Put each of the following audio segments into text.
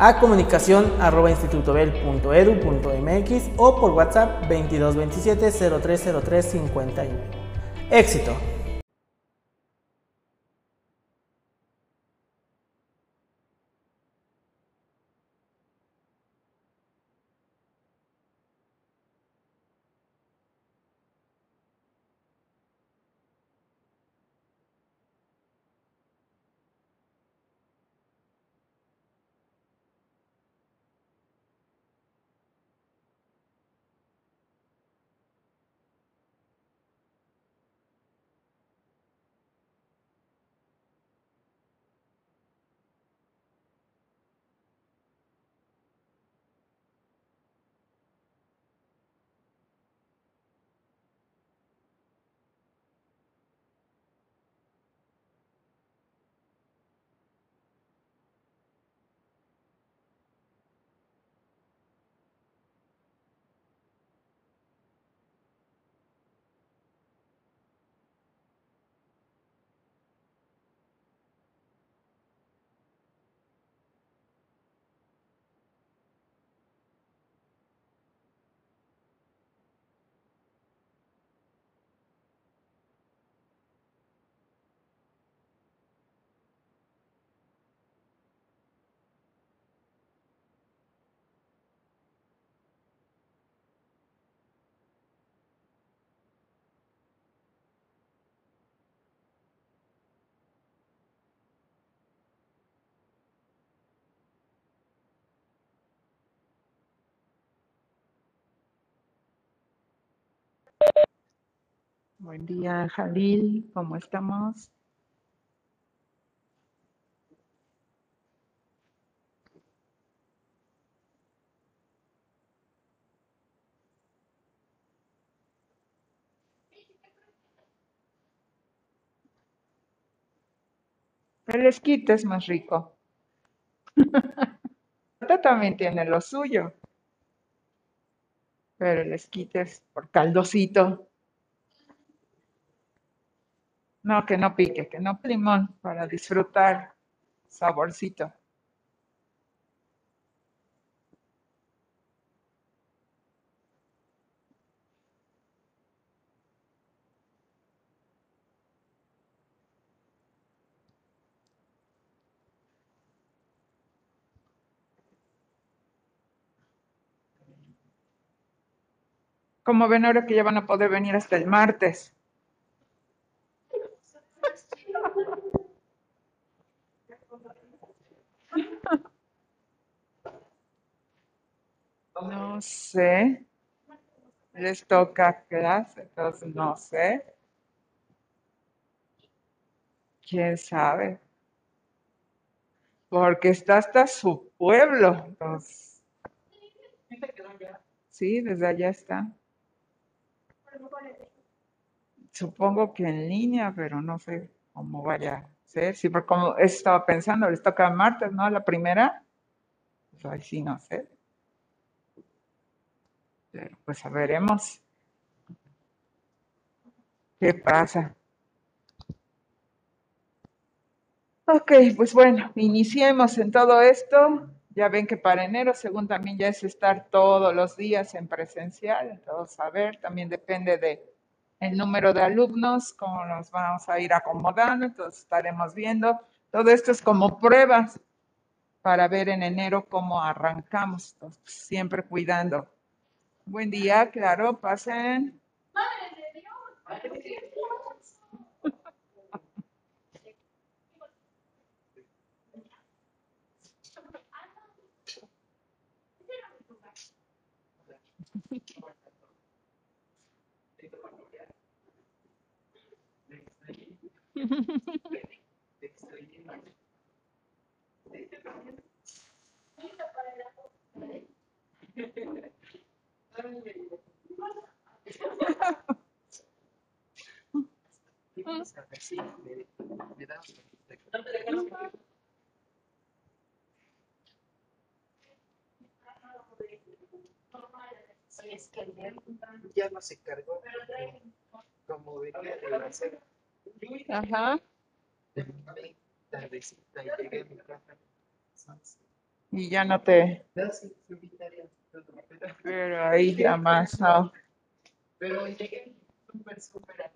a comunicación arroba institutobel.edu.mx o por WhatsApp 2227 0303 51. Éxito. Buen día, Jalil, ¿cómo estamos? El esquite es más rico. Usted también tiene lo suyo, pero el esquite es por caldosito. No, que no pique, que no limón para disfrutar saborcito. Como ven ahora que ya van a poder venir hasta el martes. No sé. Les toca clase, entonces no sé. ¿Quién sabe? Porque está hasta su pueblo. Entonces, sí, desde allá está. Supongo que en línea, pero no sé cómo vaya a ser. Sí, porque como estaba pensando, les toca martes, ¿no? La primera. Pues ahí sí, no sé. Pero pues veremos qué pasa. Ok, pues bueno, iniciemos en todo esto. Ya ven que para enero, según también ya es estar todos los días en presencial, entonces a ver, también depende de el número de alumnos, cómo nos vamos a ir acomodando, entonces estaremos viendo. Todo esto es como pruebas para ver en enero cómo arrancamos, entonces, siempre cuidando Buen día, claro, pasen. ya no se cargó como venía de hacer Ajá. tardecita y llegué a mi casa. Y ya no te. Pero- ahí ya más. no. Pero súper, súper.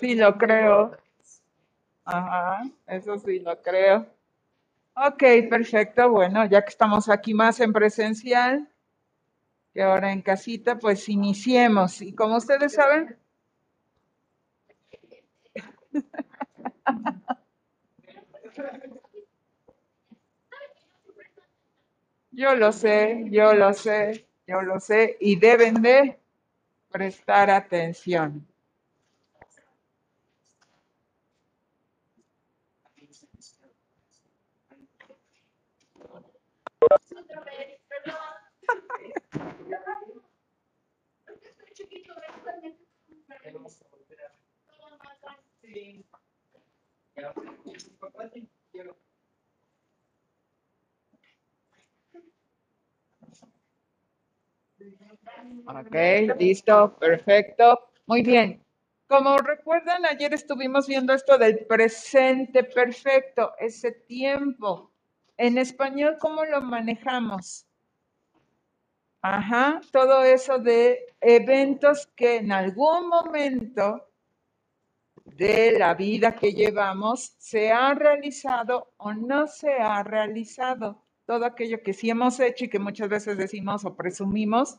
Sí, lo creo. Ajá, eso sí lo creo. Ok, perfecto. Bueno, ya que estamos aquí más en presencial que ahora en casita, pues iniciemos. Y como ustedes saben, yo lo sé, yo lo sé, yo lo sé, y deben de prestar atención. Vamos a volver a- Sí. Ya, papá, sí, quiero- Ok, listo, perfecto. Muy bien. Como recuerdan, ayer estuvimos viendo esto del presente perfecto, ese tiempo. En español, ¿cómo lo manejamos? Ajá, todo eso de eventos que en algún momento de la vida que llevamos se ha realizado o no se ha realizado. Todo aquello que sí hemos hecho y que muchas veces decimos o presumimos,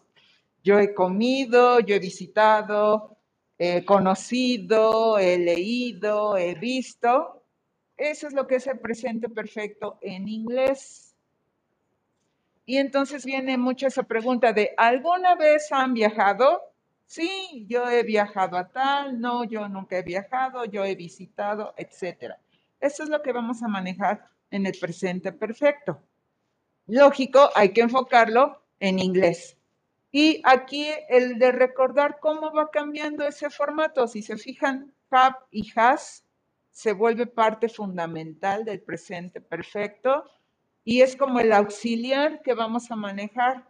yo he comido, yo he visitado, he conocido, he leído, he visto. Eso es lo que es el presente perfecto en inglés. Y entonces viene mucho esa pregunta de, ¿alguna vez han viajado? Sí, yo he viajado a tal, no, yo nunca he viajado, yo he visitado, etcétera. Eso es lo que vamos a manejar en el presente perfecto. Lógico, hay que enfocarlo en inglés. Y aquí el de recordar cómo va cambiando ese formato. Si se fijan, have y has se vuelve parte fundamental del presente perfecto y es como el auxiliar que vamos a manejar.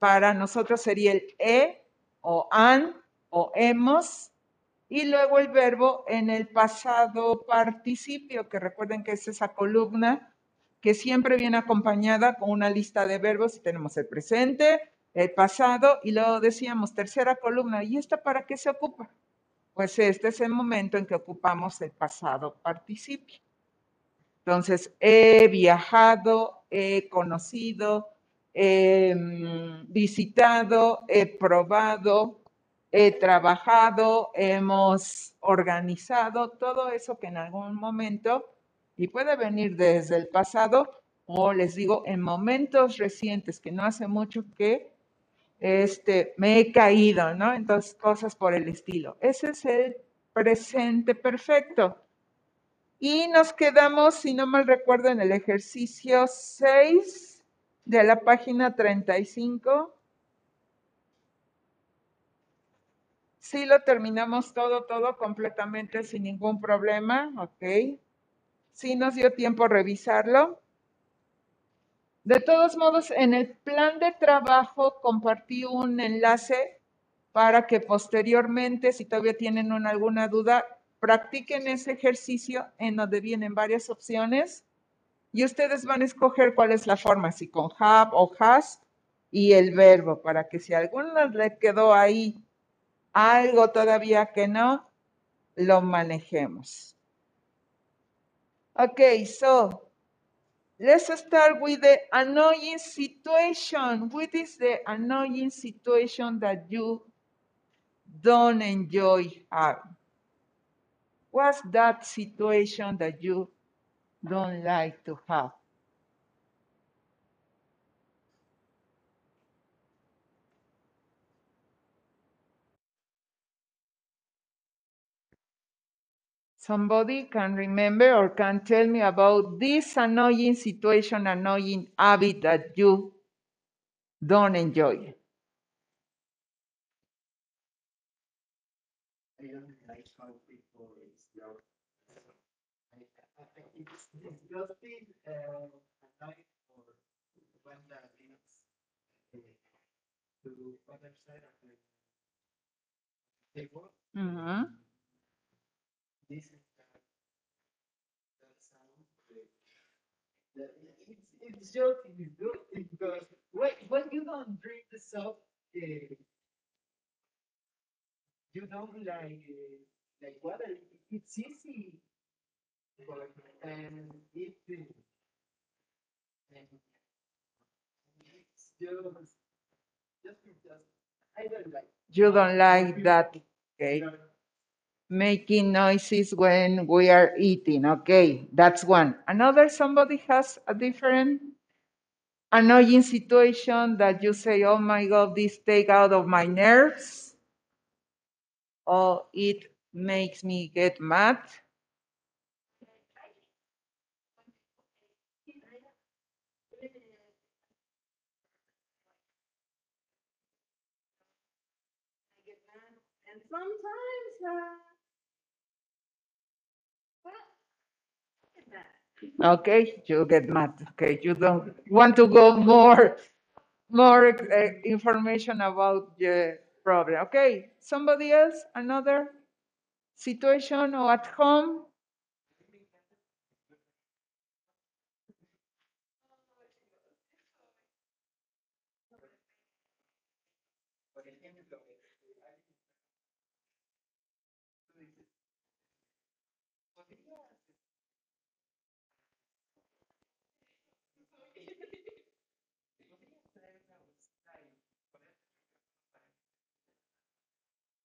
Para nosotros sería el e o an o hemos y luego el verbo en el pasado participio, que recuerden que es esa columna que siempre viene acompañada con una lista de verbos y tenemos el presente, el pasado y luego decíamos tercera columna. ¿Y esta para qué se ocupa? Pues este es el momento en que ocupamos el pasado participio. Entonces, he viajado, he conocido, he mm, visitado, he probado, he trabajado, hemos organizado, todo eso que en algún momento, y puede venir desde el pasado, o les digo, en momentos recientes, que no hace mucho que este, me he caído, ¿no? Entonces, cosas por el estilo. Ese es el presente perfecto. Y nos quedamos, si no mal recuerdo, en el ejercicio 6 de la página 35. Sí lo terminamos todo, todo completamente sin ningún problema, ¿ok? Sí nos dio tiempo a revisarlo. De todos modos, en el plan de trabajo compartí un enlace para que posteriormente, si todavía tienen una- alguna duda, practiquen ese ejercicio en donde vienen varias opciones y ustedes van a escoger cuál es la forma, si con have o has y el verbo, para que si a alguno le quedó ahí algo todavía que no, lo manejemos. Okay, so let's start with the annoying situation. What is the annoying situation that you don't enjoy having? What's that situation that you don't like to have? somebody can remember or can tell me about this annoying situation, annoying habit that you don't enjoy? I don't like how people is It's disgusting and annoying for one that is to other side of the table. Mm-hmm. This it's, it's just it's good because when, when you don't drink the soap, uh, you don't like uh, like water. It's easy, but and it uh, and it's just just just I don't like. You don't like that, okay? Making noises when we are eating, okay? That's one. Another, somebody has a different annoying situation that you say, oh my God, this take out of my nerves. Or it makes me get mad. Sometimes, uh, well, look at that. Okay, you get mad. Okay, you don't want to go more, more uh, information about the problem. Okay, somebody else, another situation or at home.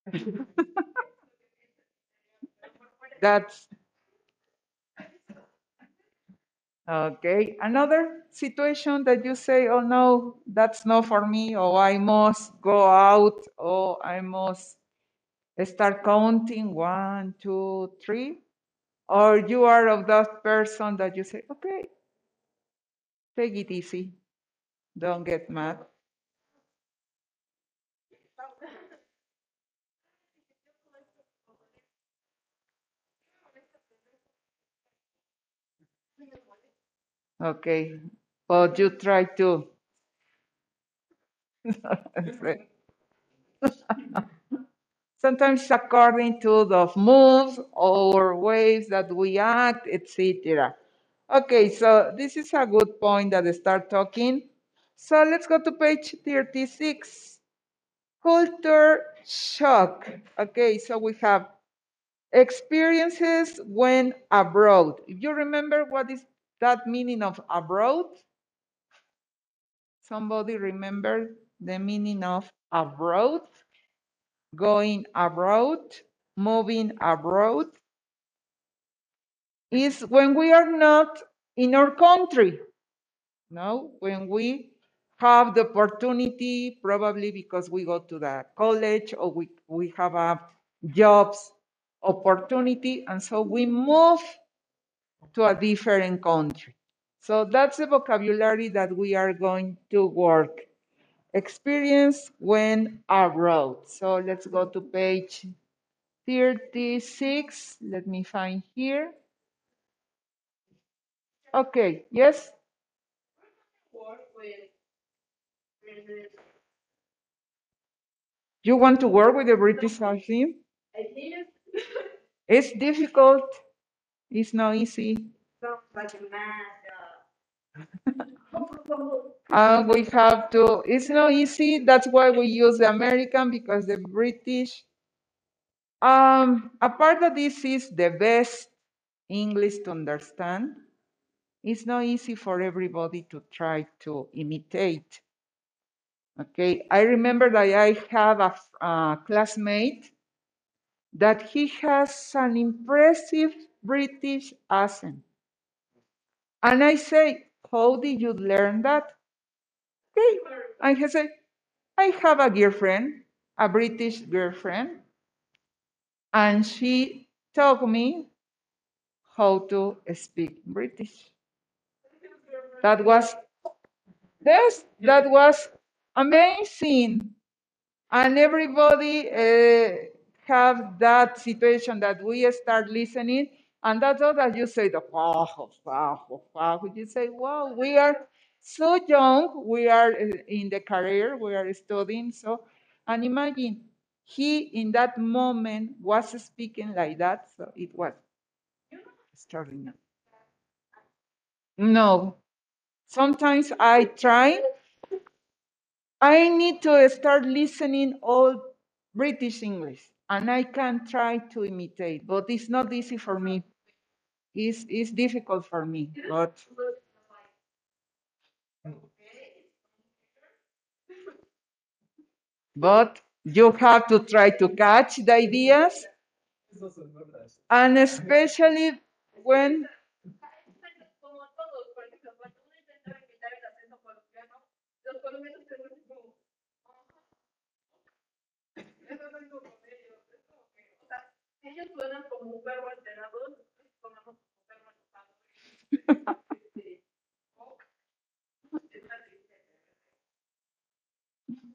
That's okay. Another situation that you say, oh no, that's not for me, or I must go out, or I must start counting one, two, three, or you are of that person that you say, okay, take it easy, don't get mad. Okay, but you try to. Sometimes according to the moves or ways that we act, etc. Okay, so this is a good point that they start talking. So let's go to page 36. Culture shock. Okay, so we have experiences when abroad. If you remember what is that meaning of abroad? Somebody remember the meaning of abroad? Going abroad, moving abroad is when we are not in our country. No, when we have the opportunity, probably because we go to the college or we, we have a jobs opportunity, and so we move to a different country. So that's the vocabulary that we are going to work. Experience when abroad. So let's go to page 36. Let me find here. Okay, yes? Work with, with, You want to work with the British did, It's difficult. It's not easy. sounds like a mad, uh. We have to, it's not easy. That's why we use the American because the British, um, apart that this is the best English to understand, it's not easy for everybody to try to imitate. Okay, I remember that I have a classmate that he has an impressive British accent. And I say, How did you learn that? Okay. And he said, I have a girlfriend, a British girlfriend, and she taught me how to speak British. That was this, that was amazing. And everybody uh, have that situation that we start listening, and that's all that you say, the wow, wow, wow. You say, wow, we are so young, we are uh, in the career, we are studying. So, and imagine he in that moment was speaking like that, so it was extraordinary. No, sometimes I try. I need to start listening all British English, and I can try to imitate, but it's not easy for me. It's, it's difficult for me, but but you have to try to catch the ideas, and especially when Como todos, por ejemplo, cuando uno intenta imitar el acento colombiano, los colombianos se vuelven como, eso no es como ellos, es como que, o sea, si ellos suenan como un perro alterado,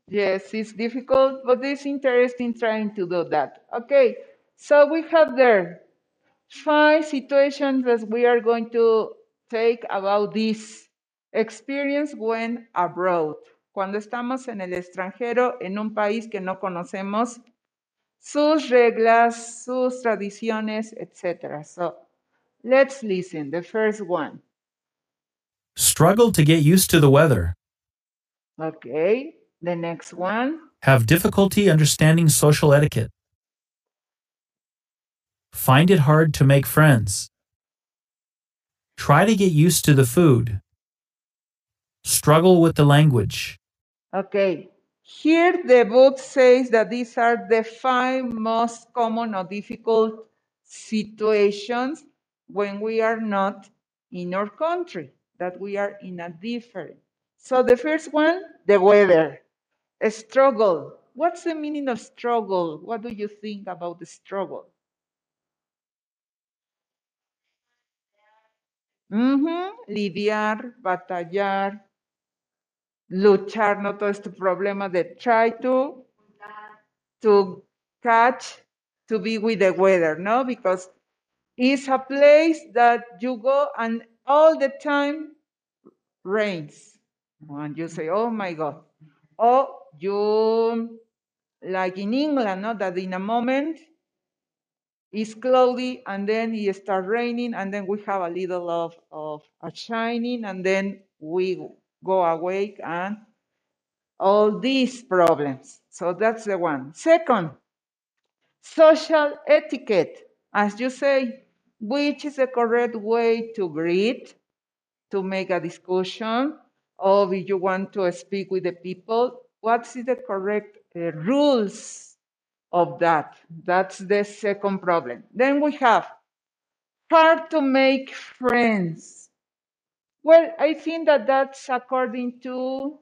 Yes, it's difficult, but it's interesting trying to do that. Okay, so we have there five situations that we are going to take about this experience when abroad. Cuando estamos en el extranjero, en un país que no conocemos, sus reglas, sus tradiciones, etc. So let's listen. The first one. Struggle to get used to the weather. Okay, the next one. Have difficulty understanding social etiquette. Find it hard to make friends. Try to get used to the food. Struggle with the language. Okay. Here the book says that these are the five most common or difficult situations when we are not in our country, that we are in a different. So the first one, the weather. A struggle. What's the meaning of struggle? What do you think about the struggle? Ujú, Lidiar, batallar, luchar, no todo este problema de try to, to catch, to be with the weather, no? Because it's a place that you go and all the time rains. And you say, oh my God. Or you, like in England, no? That in a moment it's cloudy and then it starts raining and then we have a little of, of a shining and then we go awake and all these problems. So that's the one. Second, social etiquette. As you say, which is the correct way to greet, to make a discussion, or if you want to speak with the people, what's the correct uh, rules of that? That's the second problem. Then we have hard to make friends. Well, I think that that's according to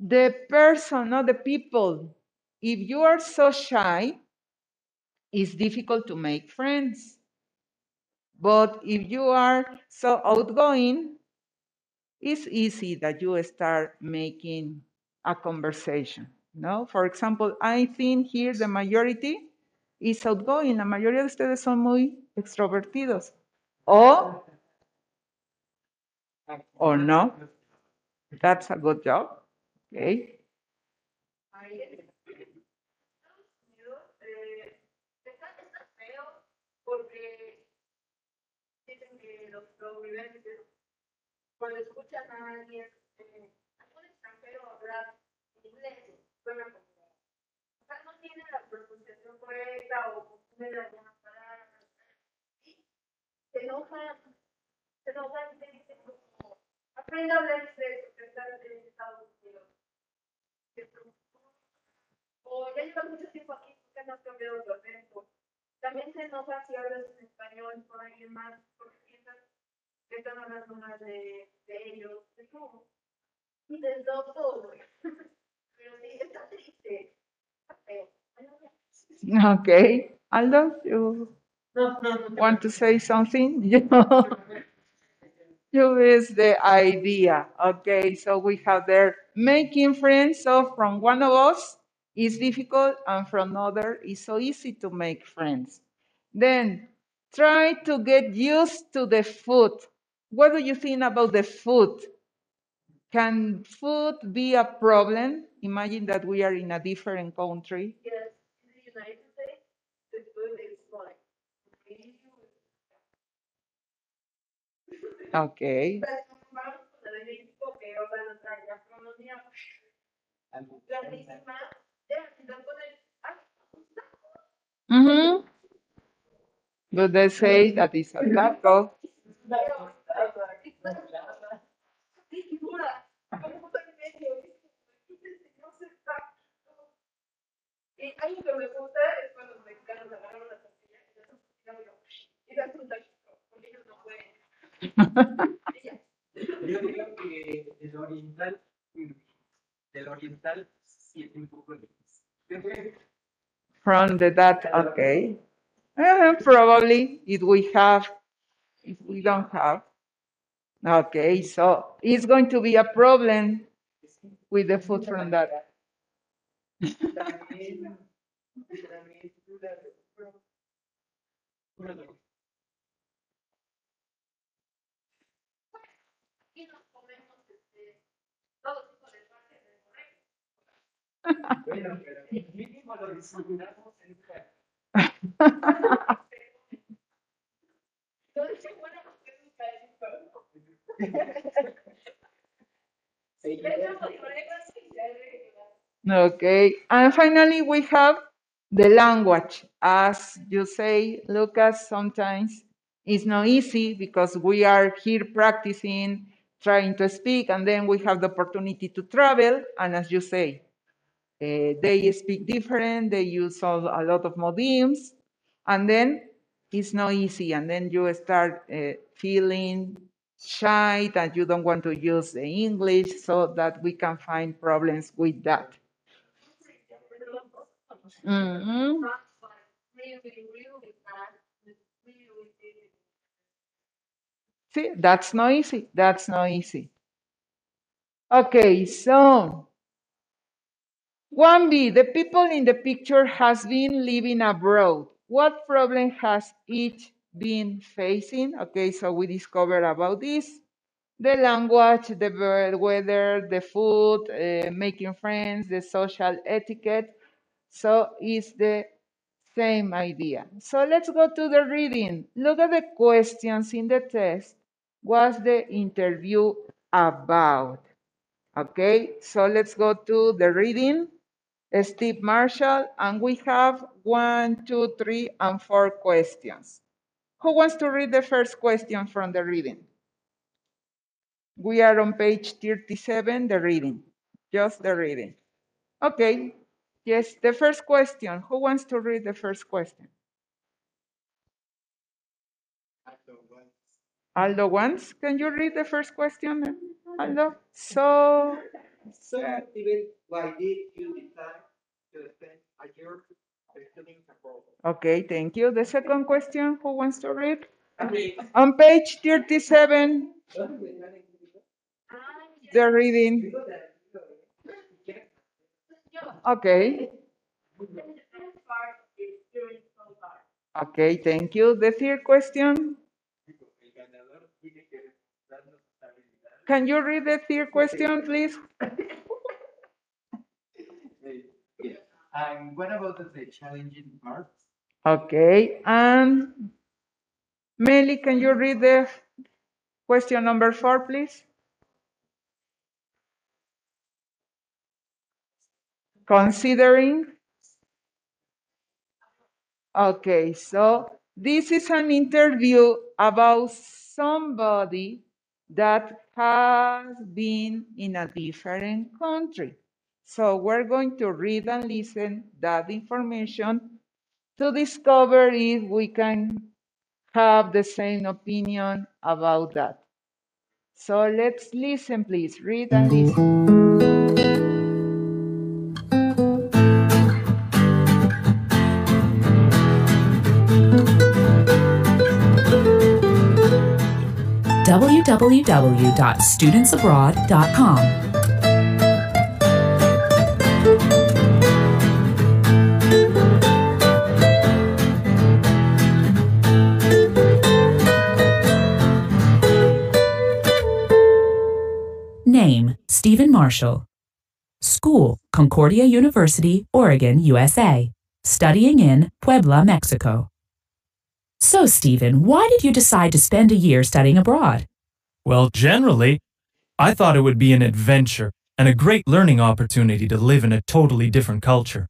the person, not the people. If you are so shy, it's difficult to make friends. But if you are so outgoing, it's easy that you start making a conversation. No, for example, I think here the majority is outgoing. La mayoría de ustedes son muy extrovertidos. O, or no. That's a good job. Okay. Estadounidenses, cuando escuchan a alguien, eh, a un extranjero hablar inglés, suena como, o sea, no tiene la pronunciación correcta o confunde algunas palabras. Y se enojan, se enojan y dicen como, aprende a hablar inglés porque estás en Estados Unidos. O ya llevas mucho tiempo aquí, ¿por qué no has cambiado tu acento? También se enoja si hablas en español con alguien más, porque están hablando más de, de ellos. Es como, del todo. Pero sí, está triste. Okay. Aldo, you want to say something? You is the idea. Okay, so we have there making friends. So from one of us is difficult and from other is so easy to make friends. Then try to get used to the food. What do you think about the food? Can food be a problem? Imagine that we are in a different country. Yes, in the United States, the food is like really Okay. Pero vamos con la de México, que ahora nuestra gastronomía grandísima, ya, si te pones, Mm-hmm. But they say that is a taco. Yo que oriental, mm, el oriental sí es un poco. From the that, okay. Uh, probably if we have, if we don't have. Okay, so it's going to be a problem with the food from that. Okay, and finally we have the language. As you say, Lucas, sometimes it's not easy because we are here practicing, trying to speak, and then we have the opportunity to travel. And as you say, eh, they speak different, they use all, a lot of modems, and then it's not easy. And then you start uh, feeling shy that you don't want to use the English, so that we can find problems with that. That's like really, really bad. It's really, really See, that's not easy. That's not easy. Okay, so 1B, the people in the picture has been living abroad. What problem has each been facing? Okay, so we discovered about this. The language, the weather, the food, uh, making friends, the social etiquette. So it's the same idea. So let's go to the reading. Look at the questions in the test. What's the interview about? Okay, so let's go to the reading. Steve Marshall, and we have one, two, three, and four questions. Who wants to read the first question from the reading? We are on page 37, the reading, just the reading. Okay, yes, the first question. Who wants to read the first question? Aldo wants. Aldo wants. Can you read the first question, Aldo? So, So, Steven, why did you decide to spend a year? Okay, thank you. The second question, who wants to read? I On page 37, the reading. Okay, part is doing so far. okay, thank you. The third question, el ganador tiene que darnos estabilidad. can you read the third question, please? And what about the challenging parts? Okay, and Meli, can you read the question number four, please? Considering. Okay, so this is an interview about somebody that has been in a different country. So we're going to read and listen that information to discover if we can have the same opinion about that. So let's listen, please. Read and listen. www.studentsabroad.com. Marshall. School, Concordia University, Oregon, USA. Studying in Puebla, Mexico. So, Stephen, why did you decide to spend a year studying abroad? Well, generally, I thought it would be an adventure and a great learning opportunity to live in a totally different culture.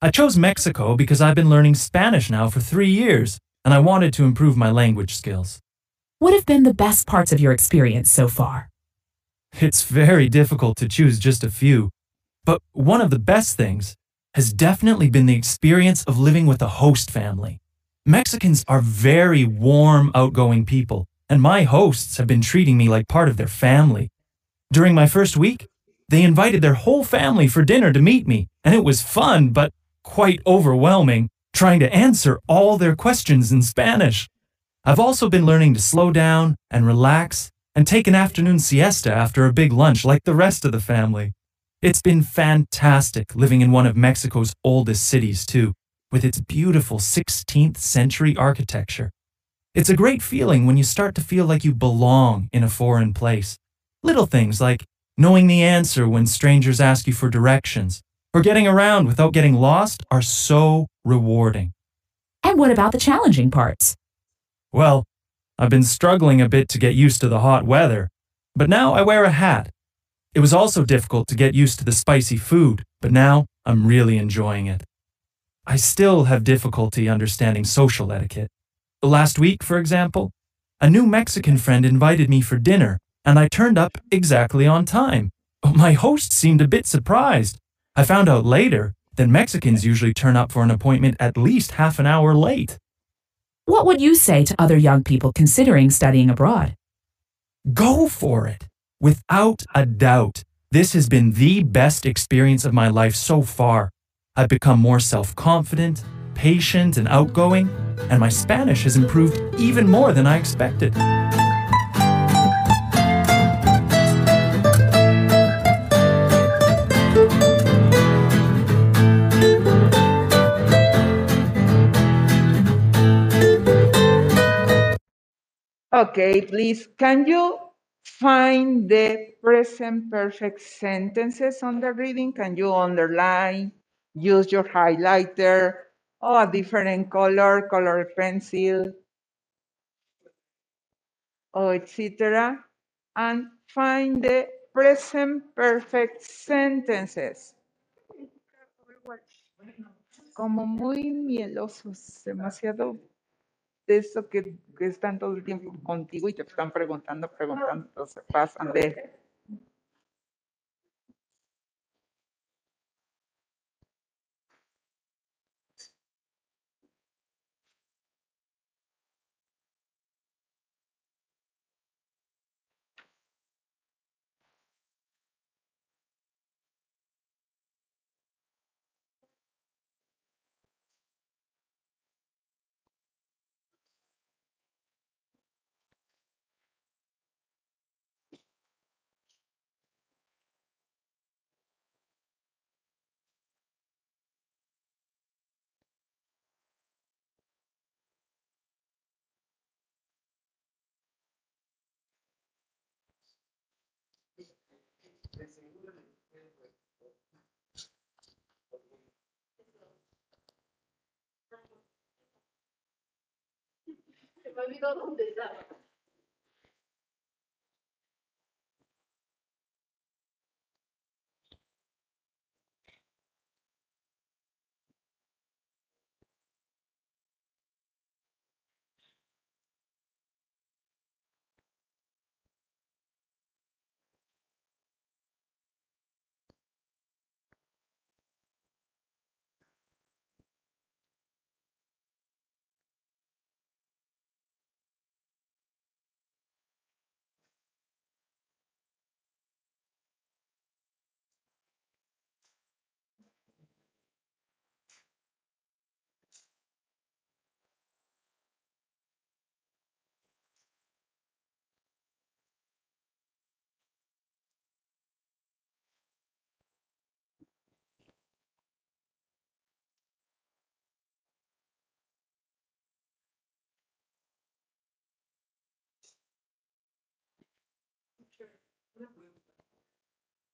I chose Mexico because I've been learning Spanish now for three years, and I wanted to improve my language skills. What have been the best parts of your experience so far? It's very difficult to choose just a few, but one of the best things has definitely been the experience of living with a host family. Mexicans are very warm, outgoing people, and my hosts have been treating me like part of their family. During my first week, they invited their whole family for dinner to meet me, and it was fun, but quite overwhelming, trying to answer all their questions in Spanish. I've also been learning to slow down and relax and take an afternoon siesta after a big lunch like the rest of the family. It's been fantastic living in one of Mexico's oldest cities, too, with its beautiful 16th century architecture. It's a great feeling when you start to feel like you belong in a foreign place. Little things like knowing the answer when strangers ask you for directions, or getting around without getting lost are so rewarding. And what about the challenging parts? Well, I've been struggling a bit to get used to the hot weather, but now I wear a hat. It was also difficult to get used to the spicy food, but now I'm really enjoying it. I still have difficulty understanding social etiquette. Last week, for example, a new Mexican friend invited me for dinner, and I turned up exactly on time. My host seemed a bit surprised. I found out later that Mexicans usually turn up for an appointment at least half an hour late. What would you say to other young people considering studying abroad? Go for it. Without a doubt, this has been the best experience of my life so far. I've become more self confident, patient, and outgoing, and my Spanish has improved even more than I expected. Okay, please, can you find the present perfect sentences on the reading? Can you underline, use your highlighter, or a different color, color pencil, oh, or etc. And find the present perfect sentences. Como muy mielosos, demasiado de eso que, que están todo el tiempo contigo y te están preguntando, preguntando, entonces pasan de... Se me olvidó dónde estaba.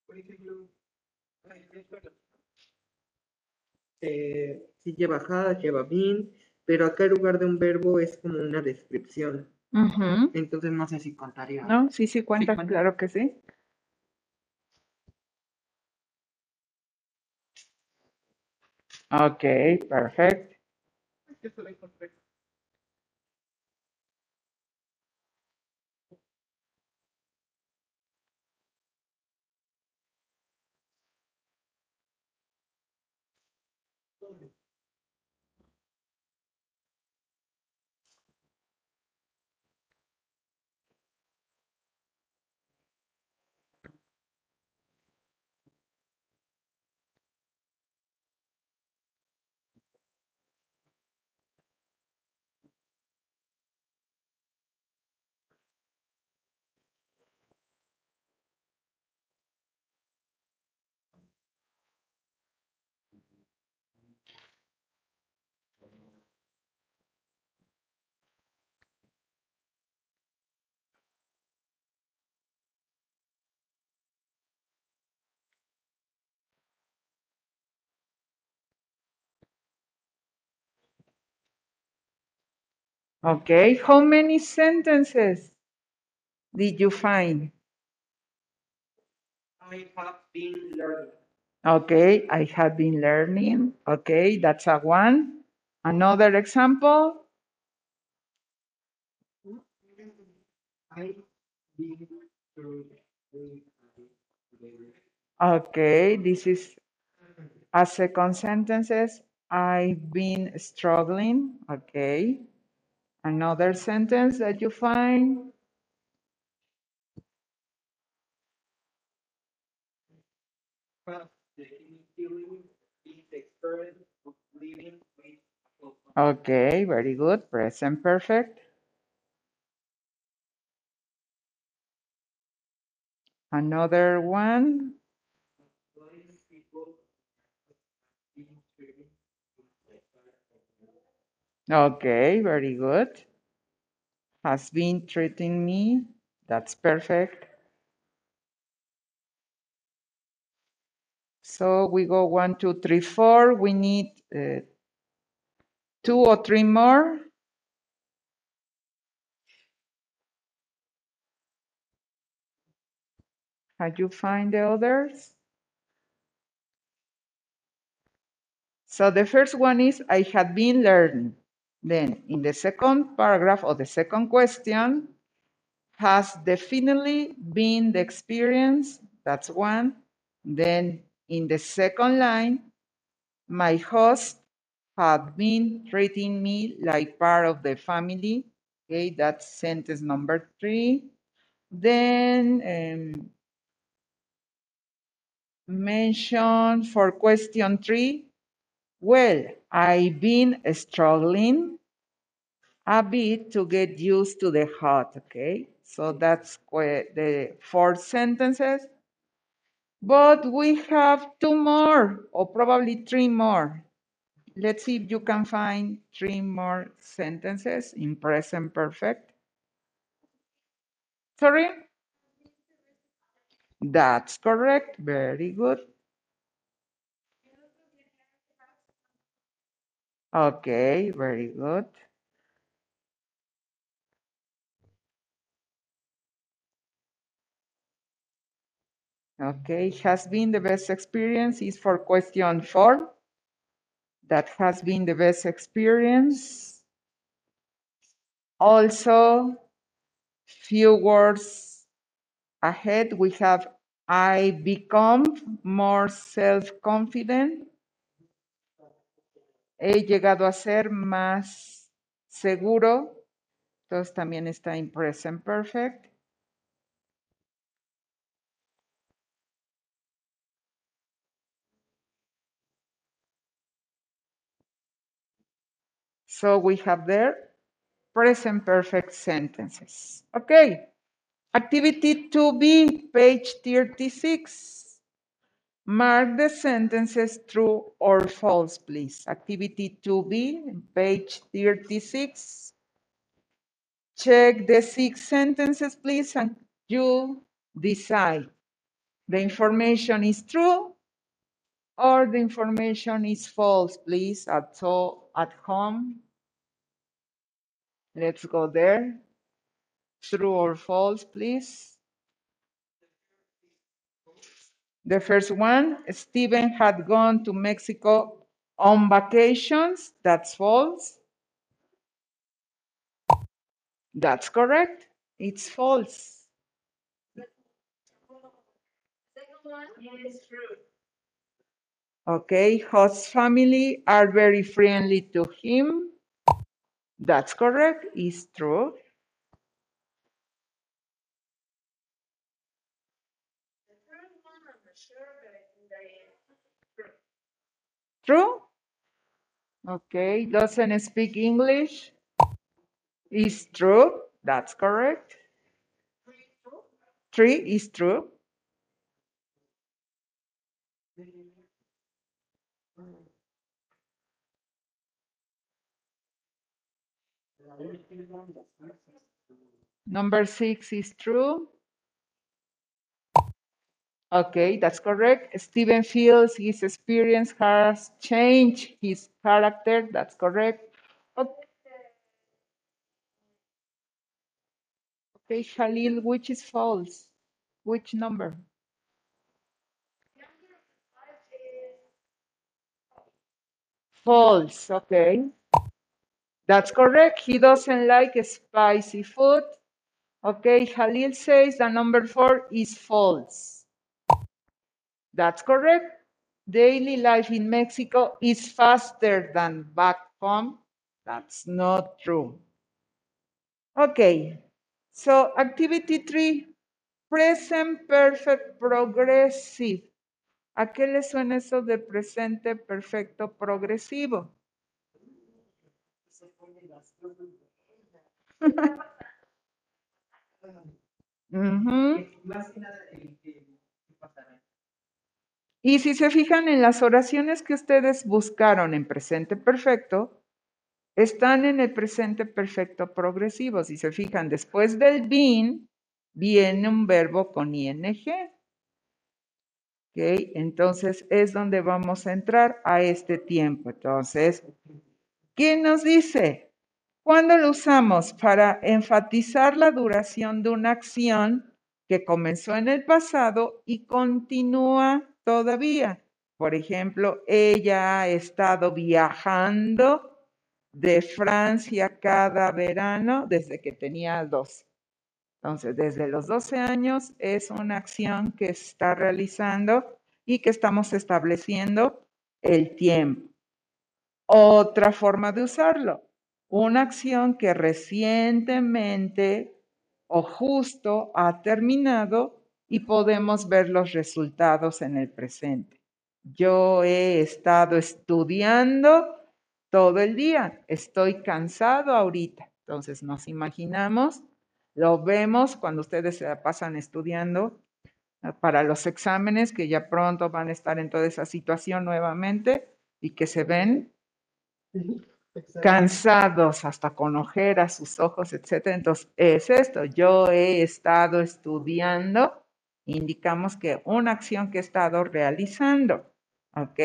Por eh, sí lleva had, lleva been, pero acá en lugar de un verbo es como una descripción. Entonces no sé si contaría. No, sí, sí cuenta, sí, cuenta. claro que sí. Ok, perfecto. Okay, how many sentences did you find? I have been learning. Okay, I have been learning. Okay, that's a one. Another example. Okay, this is a second sentences. I've been struggling. Okay. Another sentence that you find. past definitively is the experience of living with a close one. Okay, very good. Present perfect. Another one. Okay, very good. Has been treating me. That's perfect. So we go one, two, three, four. We need uh, two or three more. Have you find the others? So the first one is I had been learning. Then in the second paragraph or the second question, has definitely been the experience. That's one. Then in the second line, my host had been treating me like part of the family. Okay, that's sentence number three. Then um, mention for question three. Well, I've been struggling a bit to get used to the hot, okay? So that's the four sentences. But we have two more, or probably three more. Let's see if you can find three more sentences in present perfect. Sorry? That's correct. Very good. Okay, very good. Okay, has been the best experience is for question four. That has been the best experience. Also, few words ahead, we have I become more self-confident. He llegado a ser más seguro. Entonces también está en present perfect. So we have there present perfect sentences. Okay. Activity 2B, page 36. Mark the sentences true or false, please. Activity 2B, page 36. Check the six sentences, please, and you decide. The information is true or the information is false, please, at, so, at home. Let's go there. True or false, please. The first one, Stephen had gone to Mexico on vacations. That's false. That's correct. It's false. Second one is true. Okay, host family are very friendly to him. That's correct. It's true. The third one, I'm not sure, but I think that is true. True? Okay, doesn't speak English. Is true. That's correct. Three. Is true. Number six is true. Okay, that's correct. Stephen feels his experience has changed his character. That's correct. O- Okay, Khalil, which is false? Which number? False, okay. That's correct. He doesn't like spicy food. Okay, Khalil says the number four is false. That's correct. Daily life in Mexico is faster than back home. That's not true. Okay, so activity three, present perfect progressive. ¿A qué le suena eso de presente perfecto progresivo? Ujú. Más Y si se fijan en las oraciones que ustedes buscaron en presente perfecto, están en el presente perfecto progresivo. Si se fijan, después del been viene un verbo con ing. ¿Ok? Entonces es donde vamos a entrar a este tiempo. Entonces, ¿qué nos dice? ¿Cuándo lo usamos? Para enfatizar la duración de una acción que comenzó en el pasado y continúa todavía. Por ejemplo, ella ha estado viajando de Francia cada verano desde que tenía 12. Entonces, desde los 12 años es una acción que está realizando y que estamos estableciendo el tiempo. Otra forma de usarlo, una acción que recientemente o justo ha terminado y podemos ver los resultados en el presente. Yo he estado estudiando todo el día, estoy cansado ahorita. Entonces nos imaginamos, lo vemos cuando ustedes se la pasan estudiando ah, para los exámenes que ya pronto van a estar en toda esa situación nuevamente y que se ven cansados, hasta con ojeras, sus ojos, etcétera. Entonces, es esto. Yo he estado estudiando, indicamos que una acción que he estado realizando. ¿Ok?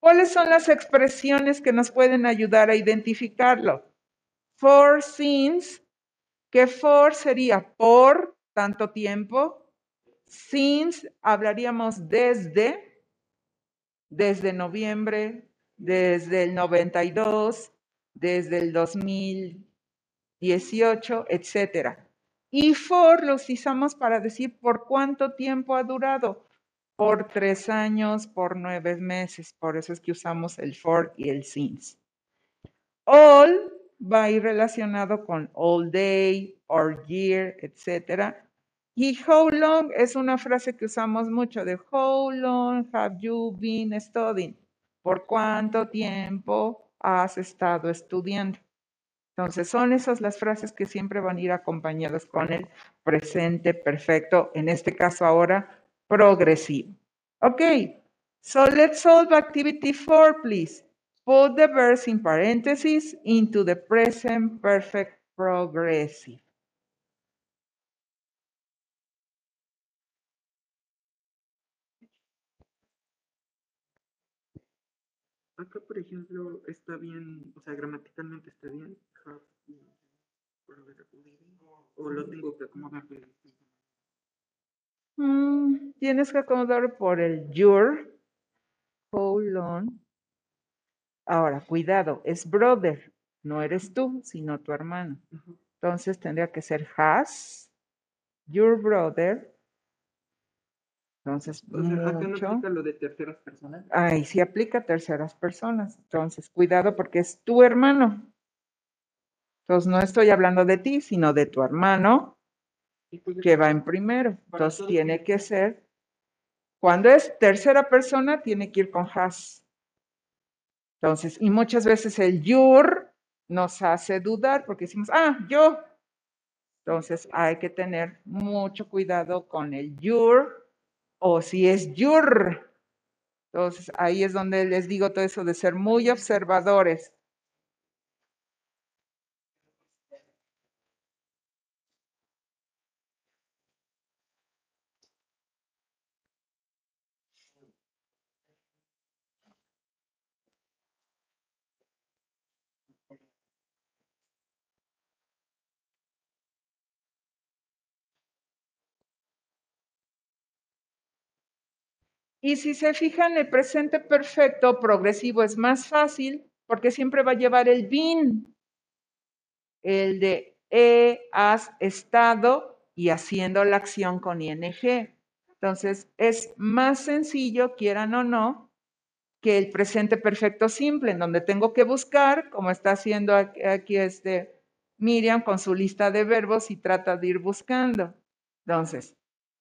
¿Cuáles son las expresiones que nos pueden ayudar a identificarlo? For since, que for sería por tanto tiempo. Since hablaríamos desde, desde noviembre, desde el 92, desde el 2018, etcétera. Y for lo usamos para decir por cuánto tiempo ha durado. Por tres años, por nueve meses. Por eso es que usamos el for y el since. All va a ir relacionado con all day, or year, etcétera. Y how long es una frase que usamos mucho de how long have you been studying? ¿Por cuánto tiempo has estado estudiando? Entonces, son esas las frases que siempre van a ir acompañadas con el presente perfecto, en este caso ahora progresivo. Ok, so let's solve activity four, please. Put the verbs in parentheses into the present perfect progressive. Acá, por ejemplo, está bien, o sea, gramaticalmente está bien, o lo tengo que acomodar Mm, tienes que acomodar por el your, colon. Ahora, cuidado, es brother, no eres tú, sino tu hermano. Entonces tendría que ser has, your brother. Entonces, no aplica lo de terceras personas. Ahí sí aplica a terceras personas. Entonces, cuidado porque es tu hermano. Entonces, no estoy hablando de ti, sino de tu hermano pues, que va en primero. Entonces, tiene que ser, cuando es tercera persona, tiene que ir con has. Entonces, y muchas veces el your nos hace dudar porque decimos, ah, yo. Entonces, hay que tener mucho cuidado con el your o si es your. Entonces, ahí es donde les digo todo eso de ser muy observadores. Y si se fijan, el presente perfecto progresivo es más fácil porque siempre va a llevar el been. El de he, has estado y haciendo la acción con ing. Entonces, es más sencillo, quieran o no, que el presente perfecto simple, en donde tengo que buscar, como está haciendo aquí, aquí este Miriam con su lista de verbos y trata de ir buscando. Entonces,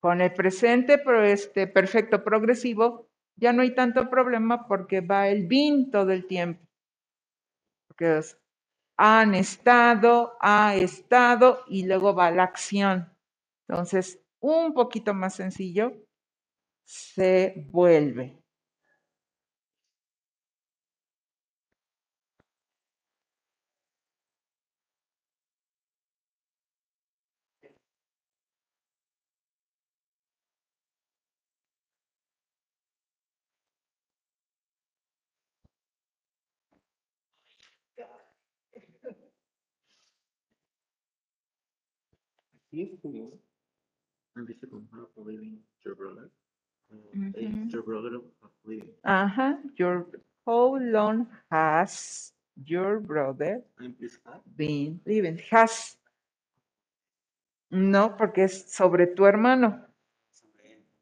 con el presente pero este perfecto progresivo, ya no hay tanto problema porque va el been todo el tiempo. Porque han estado, ha estado y luego va la acción. Entonces, un poquito más sencillo se vuelve. Aquí es como, empieza con have living your brother. is your brother living. Ajá, your how long has your brother And been living? Has. No, porque es sobre tu hermano,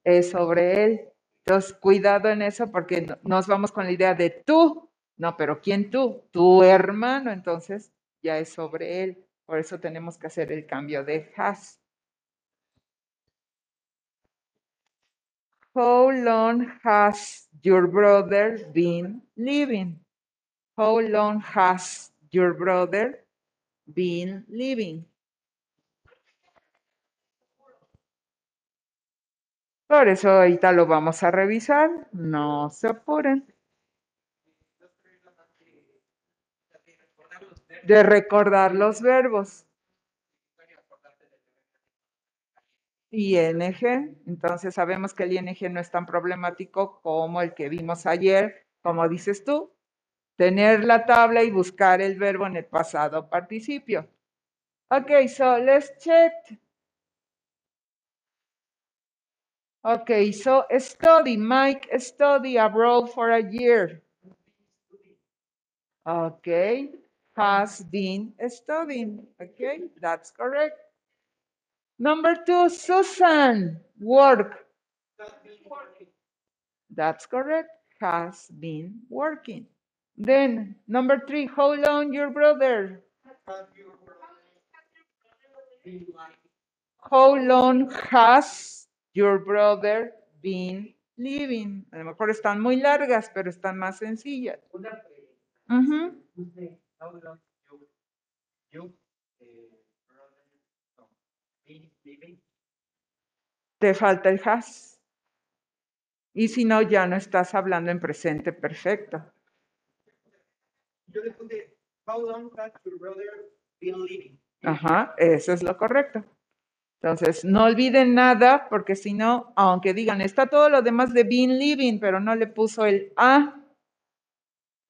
es sobre él. Entonces, cuidado en eso porque no- nos vamos con la idea de tú. No, pero ¿quién tú? Tu hermano, entonces ya es sobre él. Por eso tenemos que hacer el cambio de has. How long has your brother been living? How long has your brother been living? Por eso ahorita lo vamos a revisar. No se apuren. De recordar los verbos. ING. Entonces sabemos que el ING no es tan problemático como el que vimos ayer, como dices tú. Tener la tabla y buscar el verbo en el pasado participio. Okay, so let's check. Okay, so study. Mike study abroad for a year. Okay, has been studying. Okay, that's correct. Number two, Susan, work. That's correct. Has been working. Then number three, how long your brother? How long has your brother been living? A lo mejor están muy largas, pero están más sencillas. Ujú. How Te falta el has. Y si no, ya no estás hablando en presente perfecto. Yo le puse, how long has your brother been living? Ajá, eso es lo correcto. Entonces, no olviden nada, porque si no, aunque digan, está todo lo demás de been living, pero no le puso el a,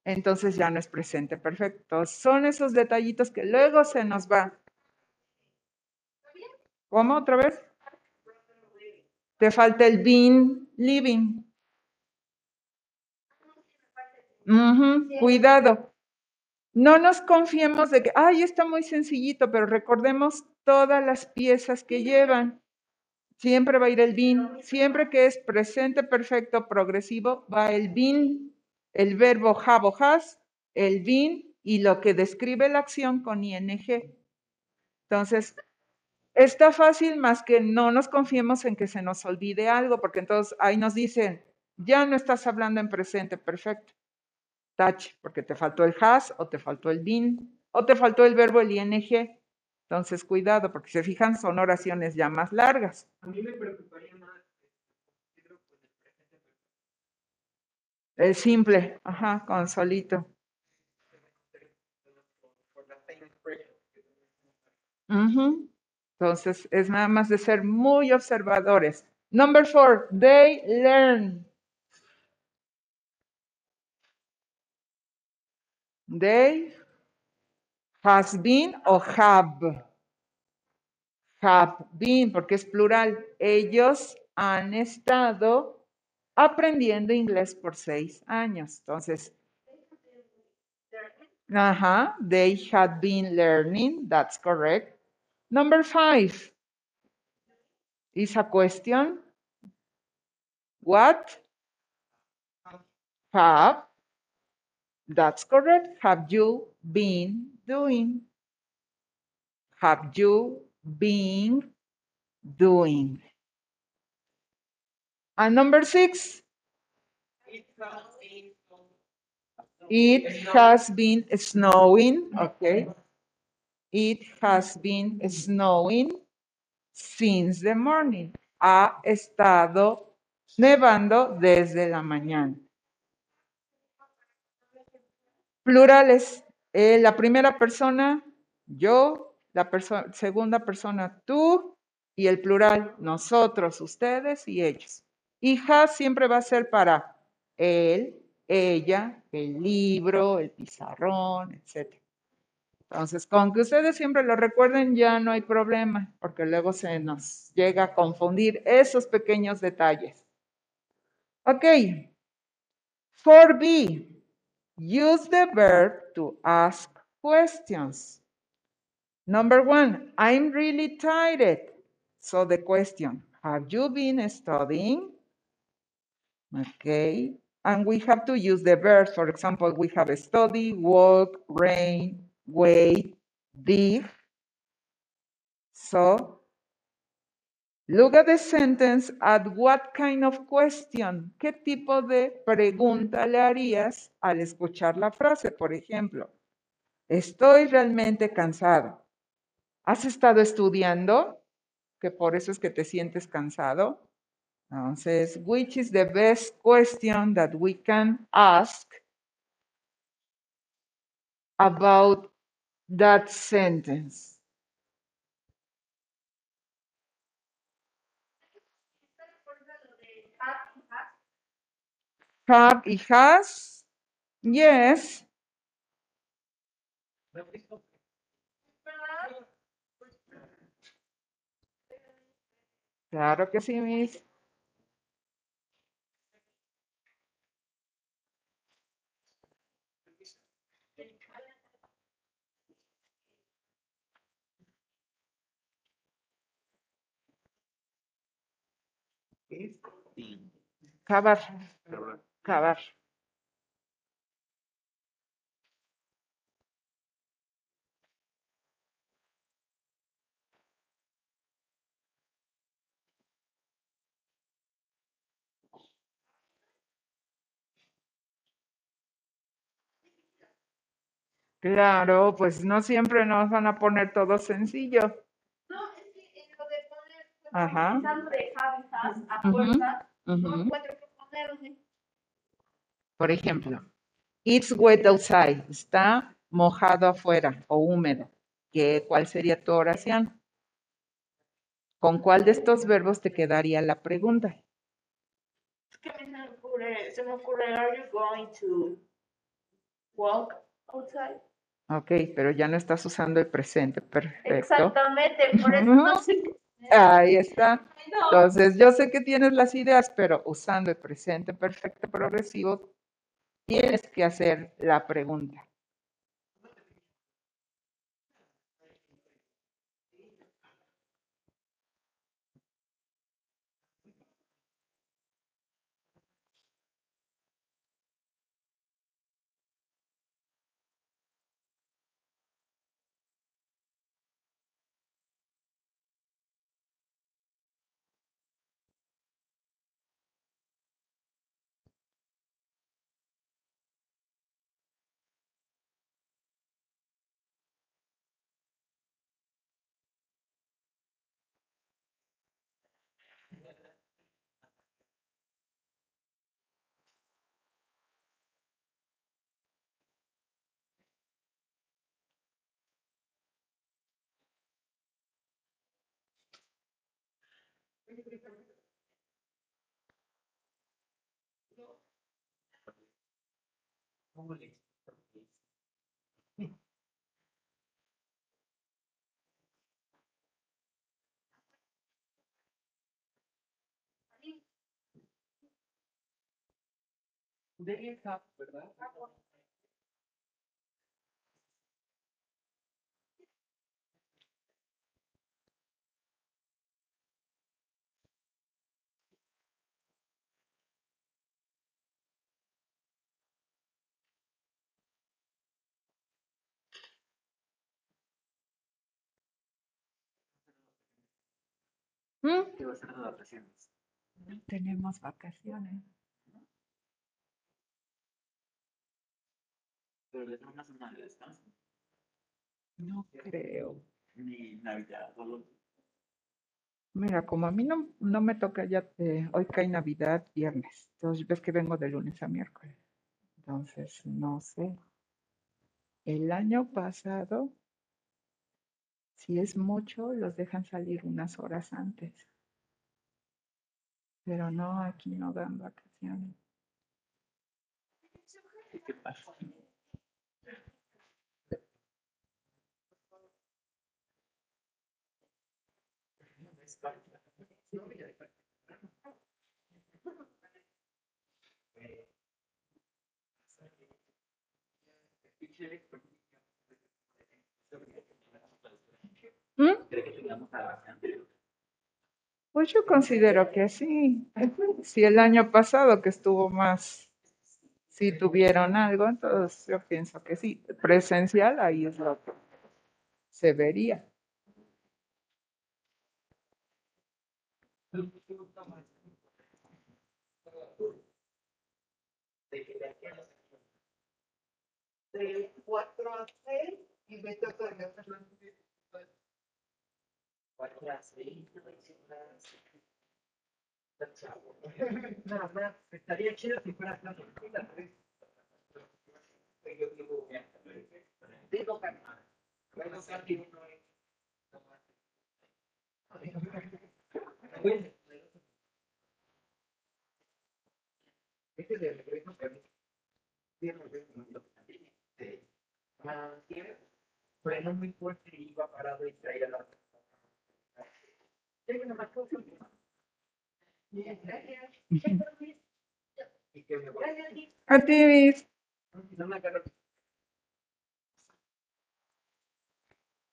entonces ya no es presente perfecto. Son esos detallitos que luego se nos va. ¿Cómo otra vez? Te falta el been living. Cuidado. No nos confiemos de que, ay, está muy sencillito, pero recordemos todas las piezas que llevan. Siempre va a ir el been. Siempre que es presente perfecto progresivo, va el been, el verbo have o has, el been y lo que describe la acción con ing. Entonces, está fácil más que no nos confiemos en que se nos olvide algo, porque entonces ahí nos dicen, ya no estás hablando en presente perfecto. Touch, porque te faltó el has o te faltó el been o te faltó el verbo el ing. Entonces, cuidado, porque si se fijan, son oraciones ya más largas. A mí me preocuparía más el simple, ajá, con solito. por, por Entonces, es nada más de ser muy observadores. Number four, they learn. They has been o have. Have been, porque es plural. Ellos han estado aprendiendo inglés por seis años. Entonces, ajá, they had been learning. That's correct. Number five is a question. What have, that's correct, have you been doing? Have you been doing? And number six, it has been snowing, okay? It has been snowing since the morning. Ha estado nevando desde la mañana. Plurales. eh, la primera persona, yo, la segunda persona, tú, y el plural, nosotros, ustedes y ellos. Has siempre va a ser para él, ella, el libro, el pizarrón, etc. Entonces, con que ustedes siempre lo recuerden, ya no hay problema, porque luego se nos llega a confundir esos pequeños detalles. Ok. 4B. Use the verb to ask questions. Number one, I'm really tired. So the question, have you been studying? Okay. And we have to use the verbs. For example, we have study, walk, rain, wait, dig. So look at the sentence at what kind of question, qué tipo de pregunta le harías al escuchar la frase. Por ejemplo, estoy realmente cansado. ¿Has estado estudiando? Que por eso es que te sientes cansado. Entonces, which is the best question that we can ask about that sentence? Have y has? Yes. Claro que sí, Miss. Cavar. Cavar. Claro, pues no siempre nos van a poner todo sencillo. No, es que en lo de poner, pues, Ajá. pensando de have y has a Ujú, Por ejemplo, it's wet outside. Está mojado afuera o húmedo. ¿Qué, ¿Cuál sería tu oración? ¿Con cuál de estos verbos te quedaría la pregunta? Es que me ocurre, se me ocurre, are you going to, walk outside. Ok, pero ya no estás usando el presente perfecto. Exactamente, por eso no sé. Ahí está. Entonces, yo sé que tienes las ideas, pero usando el presente perfecto progresivo, tienes que hacer la pregunta. De esa, ¿verdad? ¿Mm? No tenemos vacaciones. Pero es una semana de descanso. No creo. Ni Navidad, solo. Mira, como a mí no, no me toca ya, eh, hoy cae Navidad, viernes. Entonces, ves que vengo de lunes a miércoles. Entonces, no sé. El año pasado, si es mucho, los dejan salir unas horas antes. Pero no, aquí no dan vacaciones. ¿Qué pasa? ¿Mm? Pues yo considero que sí. Si el año pasado que estuvo más, si tuvieron algo, entonces yo pienso que sí. Presencial, ahí es lo que se vería. De 4 a 6 y me toca de 4 a 6. Nada más, estaría chido si fuera tranquila. Yo digo, digo, bueno, Santi, no es. Este es el regreso que tiene muy fuerte iba parado y traía la agarro.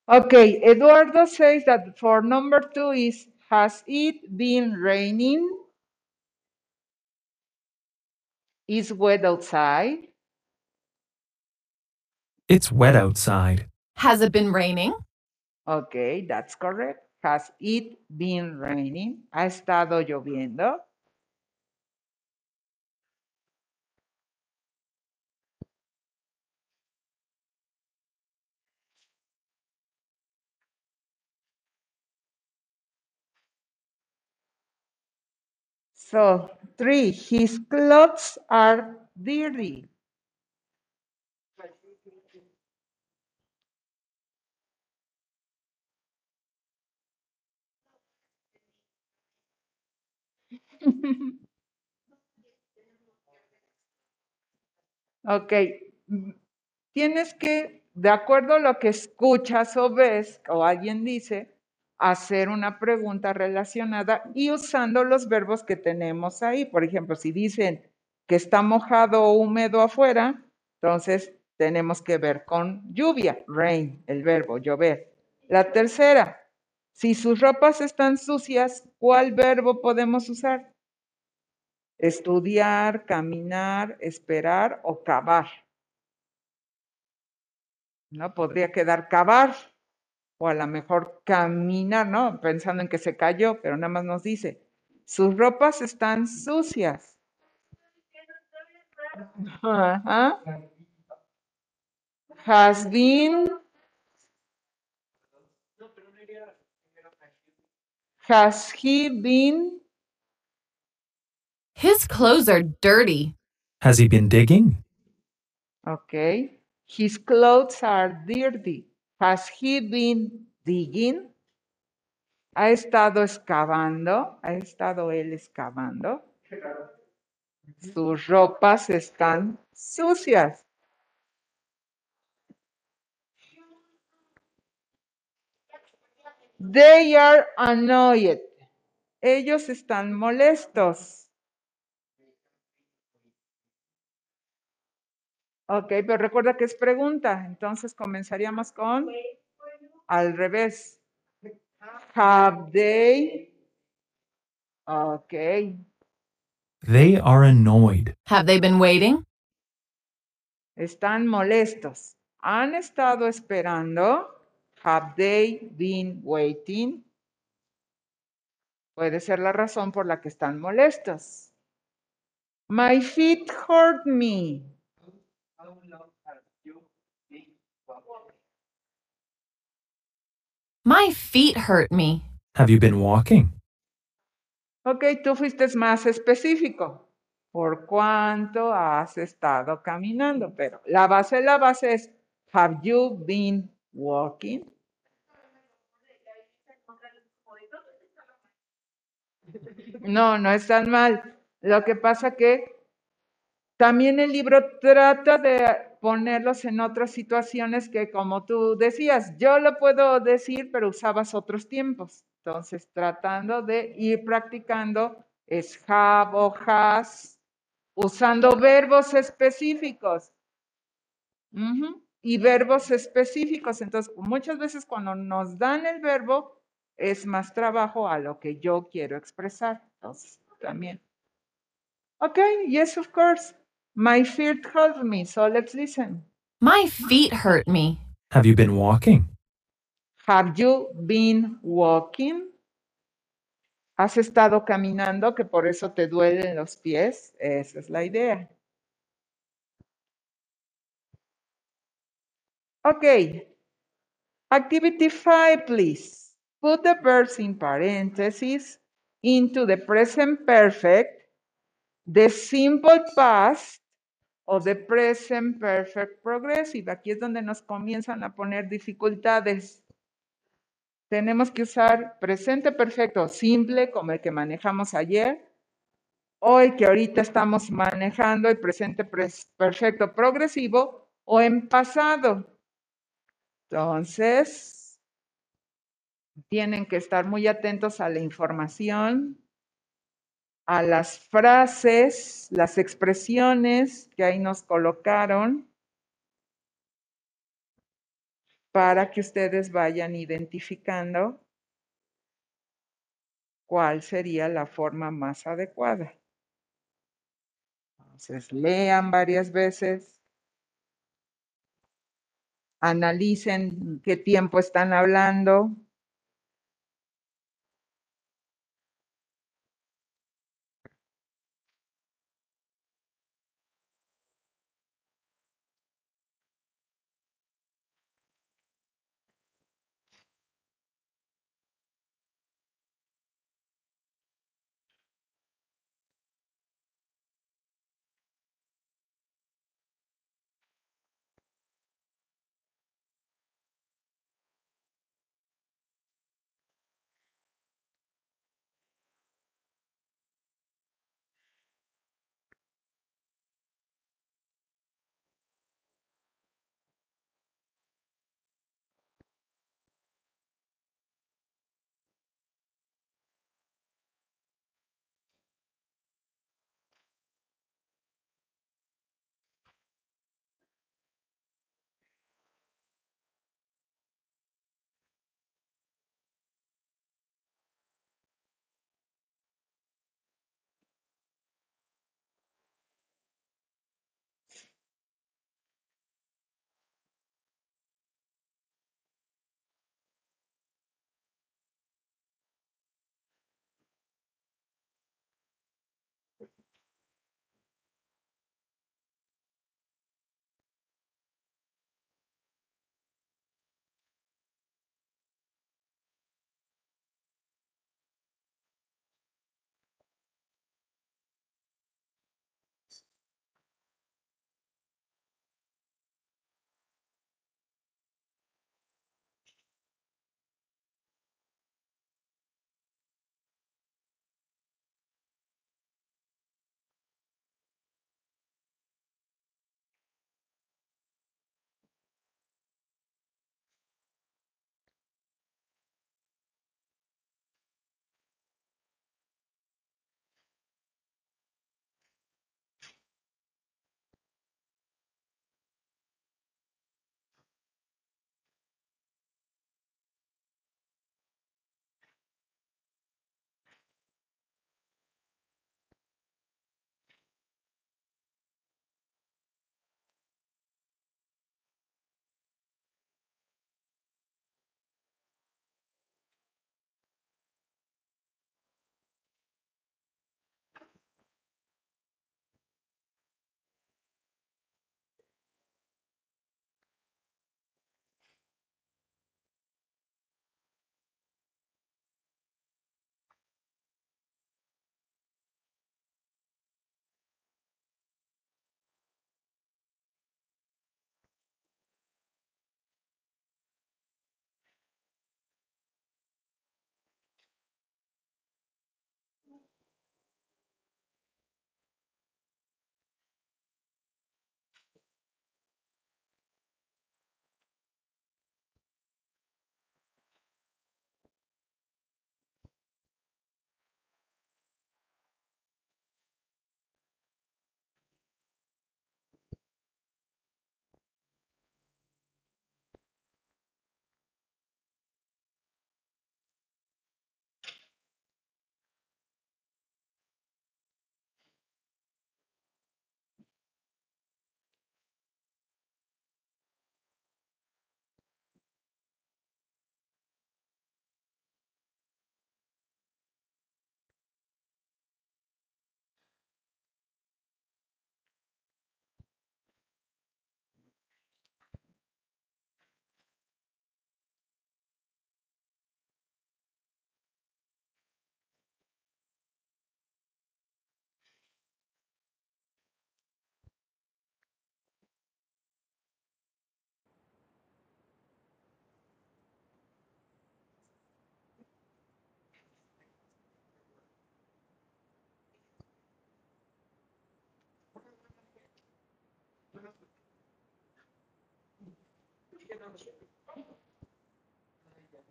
Okay, Eduardo says that for number two is Has it been raining? Is wet outside? It's wet outside. Has it been raining? Okay, that's correct. Has it been raining? ¿Ha estado lloviendo? So, three, his clothes are dirty. Ok, tienes que, de acuerdo a lo que escuchas o ves o alguien dice, hacer una pregunta relacionada y usando los verbos que tenemos ahí. Por ejemplo, si dicen que está mojado o húmedo afuera, entonces tenemos que ver con lluvia, rain, el verbo llover. La tercera, si sus ropas están sucias, ¿cuál verbo podemos usar? Estudiar, caminar, esperar o cavar. ¿No? Podría quedar cavar o a lo mejor caminar, ¿no? Pensando en que se cayó, pero nada más nos dice, sus ropas están sucias. Has been. Has he been? His clothes are dirty. Has he been digging? Okay. His clothes are dirty. Has he been digging? ¿Ha estado excavando? ¿Ha estado él excavando? Sus ropas están sucias. They are annoyed. Ellos están molestos. Ok, pero recuerda que es pregunta. Entonces comenzaríamos con al revés. Have they? Ok. They are annoyed. Have they been waiting? Están molestos. ¿Han estado esperando? Have they been waiting? Puede ser la razón por la que están molestos. My feet hurt me. How long have you been walking? My feet hurt me. Have you been walking? Ok, tú fuiste más específico. ¿Por cuánto has estado caminando? Pero la base, la base es, have you been walking? No, no es tan mal. Lo que pasa que también el libro trata de ponerlos en otras situaciones que, como tú decías, yo lo puedo decir, pero usabas otros tiempos. Entonces, tratando de ir practicando es have has, usando verbos específicos. Ujú, Y verbos específicos. Entonces, muchas veces cuando nos dan el verbo, es más trabajo a lo que yo quiero expresar. Entonces, también. Okay, yes, of course. My feet hurt me, so let's listen. My feet hurt me. Have you been walking? Have you been walking? ¿Has estado caminando que por eso te duelen los pies? Esa es la idea. Okay. Activity five, please. Put the verbs in parentheses into the present perfect, the simple past o the present perfect progressive. Aquí es donde nos comienzan a poner dificultades. Tenemos que usar presente perfecto simple como el que manejamos ayer o el que ahorita estamos manejando, el presente pres- perfecto progresivo o en pasado. Entonces, tienen que estar muy atentos a la información, a las frases, las expresiones que ahí nos colocaron para que ustedes vayan identificando cuál sería la forma más adecuada. Entonces, lean varias veces, analicen qué tiempo están hablando,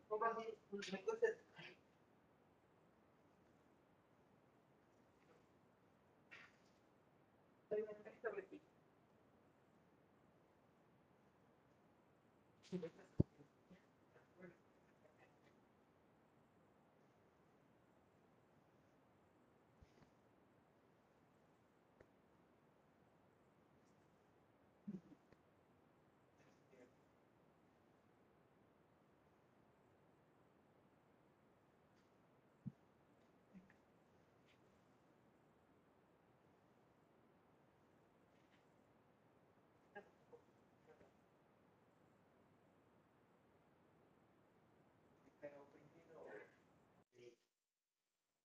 Compartir, entonces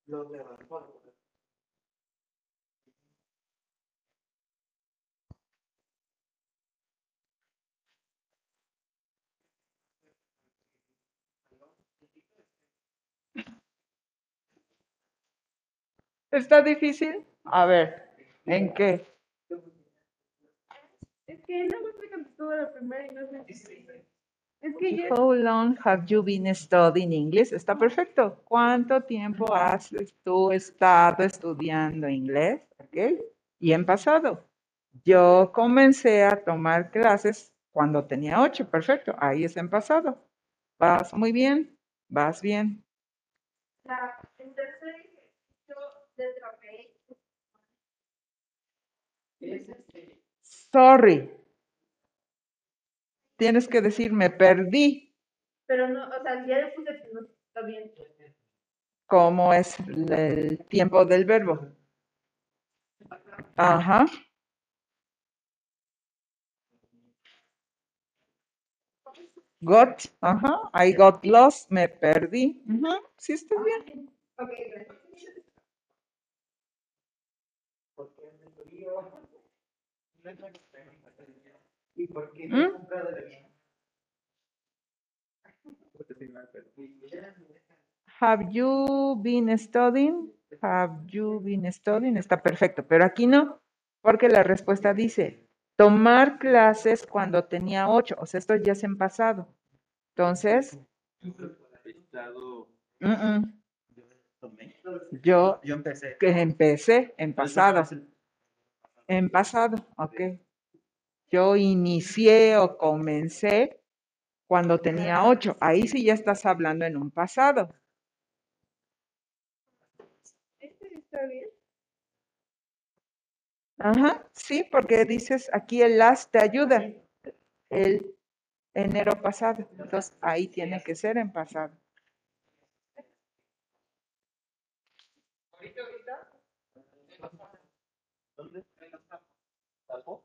Los de Ranford, ¿Está difícil? A ver, ¿en qué? Es que no me contestó la primera y no sé. Es que ya. How long have you been studying English? Está perfecto. ¿Cuánto tiempo has tú estado estudiando inglés? ¿Ok? Y en pasado. Yo comencé a tomar clases cuando tenía ocho. Perfecto. Ahí es en pasado. Vas muy bien. Vas bien. La, Sorry. Tienes que decir, me perdí. Pero no, o sea, ya le puse que no está bien. ¿Cómo es el tiempo del verbo? Ajá. Got, ajá. I got lost, me perdí. Ujú, Sí, está bien. Ok, gracias. Porque me frío. No Y ¿Mm? comprado de bien. Have you been studying? Have you been studying? Está perfecto, pero aquí no, porque la respuesta dice tomar clases cuando tenía ocho, o sea, esto ya es en pasado. Entonces, mm, mm, yo Yo empecé. que empecé en pasado, en pasado, ok. Yo inicié o comencé cuando tenía ocho, ahí sí ya estás hablando en un pasado. Este está bien. Ajá, sí, porque dices aquí el last te ayuda. El enero pasado. Entonces ahí tiene que ser en pasado. ¿Dónde? ¿Tapó?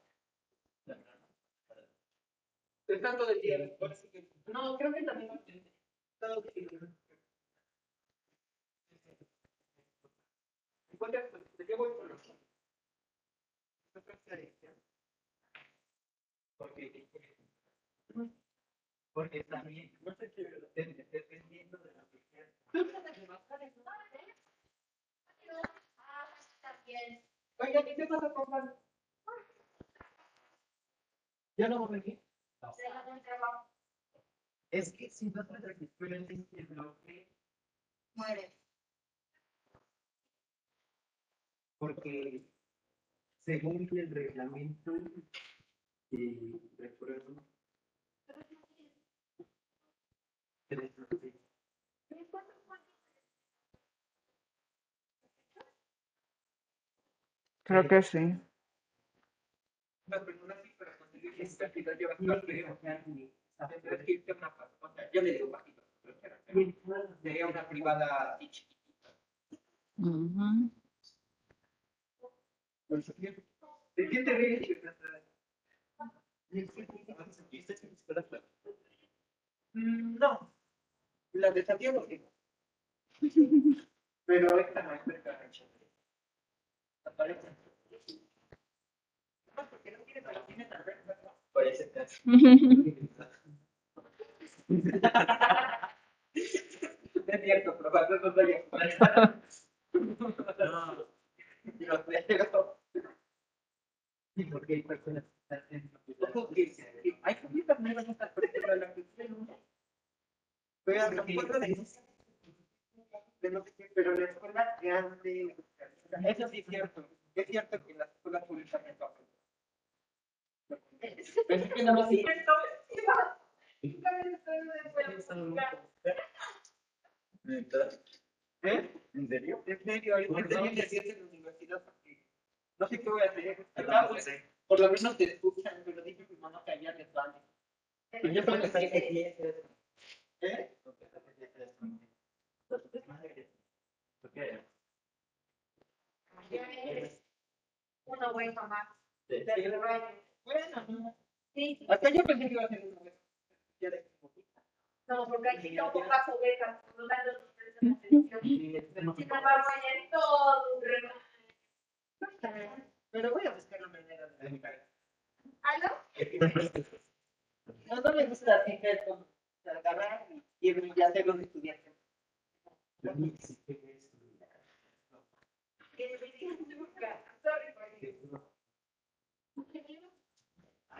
Está todo el día, No, creo que también. ¿De qué voy Porque, porque también, dependiendo de la ¿y qué pasa con Juan? ¿Ya no va a venir? Es que si no te registras en el bloque, Muere. porque según el reglamento y recuerdo tres. Creo que sí. Cantidad, yo no creo que alguien- tendrás que irte a una pa- o sea, yo le digo bajito, pero sería una privada y chiquitita. ¿De qué te ríes? No, La de Santiago, sí. Pero esta no es Chile. Aparece. No, porque no tiene para tiene alberca, ¿no? Parece que es. Cierto. Yo creo. Sí, porque hay personas que están hay nuevas en la ¿no? Pero me acuerdo de de no sé qué, pero la escuela grande, eso sí es cierto. Es cierto que las escuelas públicas no. Pero es que. ¿Eh? ¿En serio? En serio, ahorita tengo que decirte en la universidad porque no sé qué voy a hacer. Ah, pues, por lo menos te escuchan, pero dije que no callarles vale. Pero yo solo sé que es eso. ¿Eh? Una buena. Bueno, no. Sí, hasta yo pensé que iba a ser una vez. Ya de no, porque aquí no pongas ovejas, no dan los ustedes en atención. Sin embargo, todo un relajo. Pero voy a buscar la manera de ¿Aló? No, no me gusta así que es como agarrar y ya hacer los estudiantes. Que. Sorry, por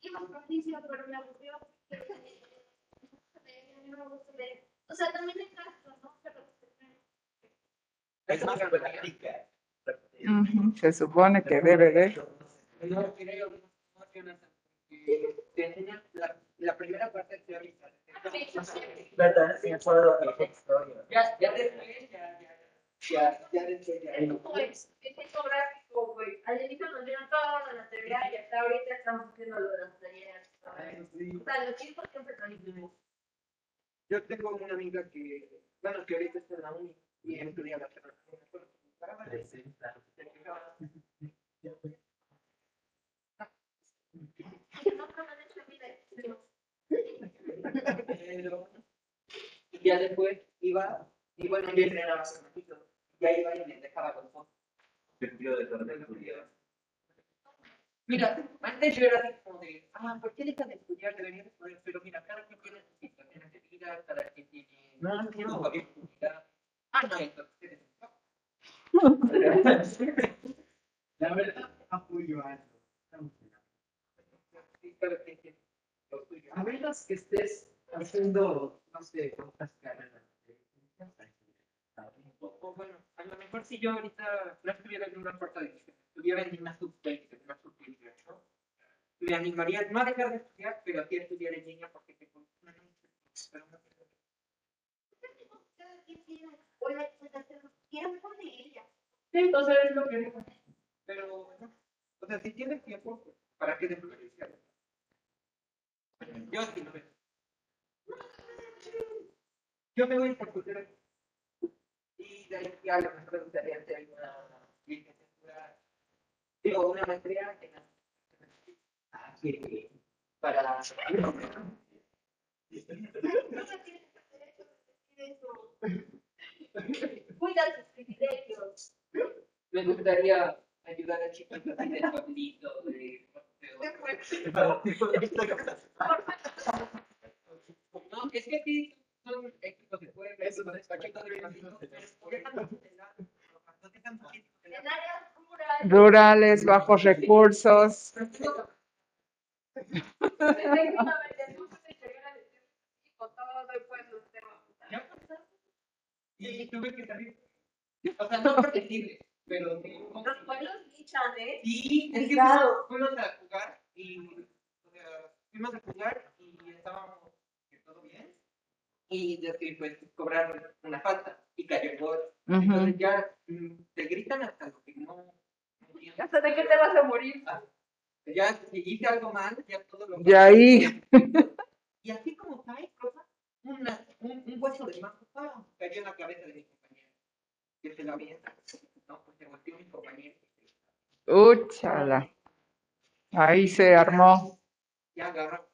gusta. Iba con Alicia, pero me aburrió. No me gusta leer. O sea, también hay casos, ¿no? Pero Es más práctica. Ujú, Se supone que debe de. No creo, no, Jonathan, porque te enseñan la, la primera parte teórica. ¿Verdad? Sí, puedo historia. Ya, ya después, ya, ya, ya, ya después, ya. pues, es infográfico, güey. Al inicio nos dieron toda la teoría y hasta ahorita estamos haciendo lo de las sí. O sea, los chicos siempre son iguales. Yo tengo una amiga que, bueno, que ahorita está en la uni y la me han hecho vida. Pero, y ya después iba, y bueno, yo entrenaba más ratito, ya iba y me dejaba con todo. Mira, antes yo era así como de, ah, ¿por qué dejas de estudiar? Deberías estudiar, pero mira, cada quien tiene sus situaciones de vida, cada quien tiene no, no, su oportunidad. Ah, no, entonces, La verdad, apoyo a eso. A menos que estés haciendo, no sé, otras carreras. O, bueno, a lo mejor si yo ahorita no estuviera en una cuarta división, estuviera en una sub-20, en una sub-18, me animaría no a dejar de estudiar, pero sí a estudiar en línea porque tengo una pero no tiene, o de. Sí, entonces es lo que digo. Pero, no, o sea, si tienes tiempo, pues, ¿para qué desperdiciarlo? Yo sí lo veo. Yo me voy por cultura. Y de ahí ya lo mejor me gustaría hacer una licenciatura, digo, una maestría en sí, para No se tiene que hacer eso, decir eso. Cuida sus privilegios. me gustaría ayudar a chicos así de pueblito, de... No, es que sí, rurales. Bajos recursos. Y tuve que salir. O sea, no pero sí. Los pueblos. Y es que fuimos a jugar y fuimos a jugar y estábamos. Y de que pues cobraron una falta y cayó el gol. Entonces ya mm, te gritan hasta lo que no, no. ¿Hasta de qué te vas a morir? Ya si hice algo mal, ya todo lo Y ahí, Y así como cae, cosa, una, un, un hueso de mango ¡pam! cayó en la cabeza de mi compañero. Que se lo avienta. No, pues se volteó mi compañero. úchala. Ahí se armó. Ya agarró.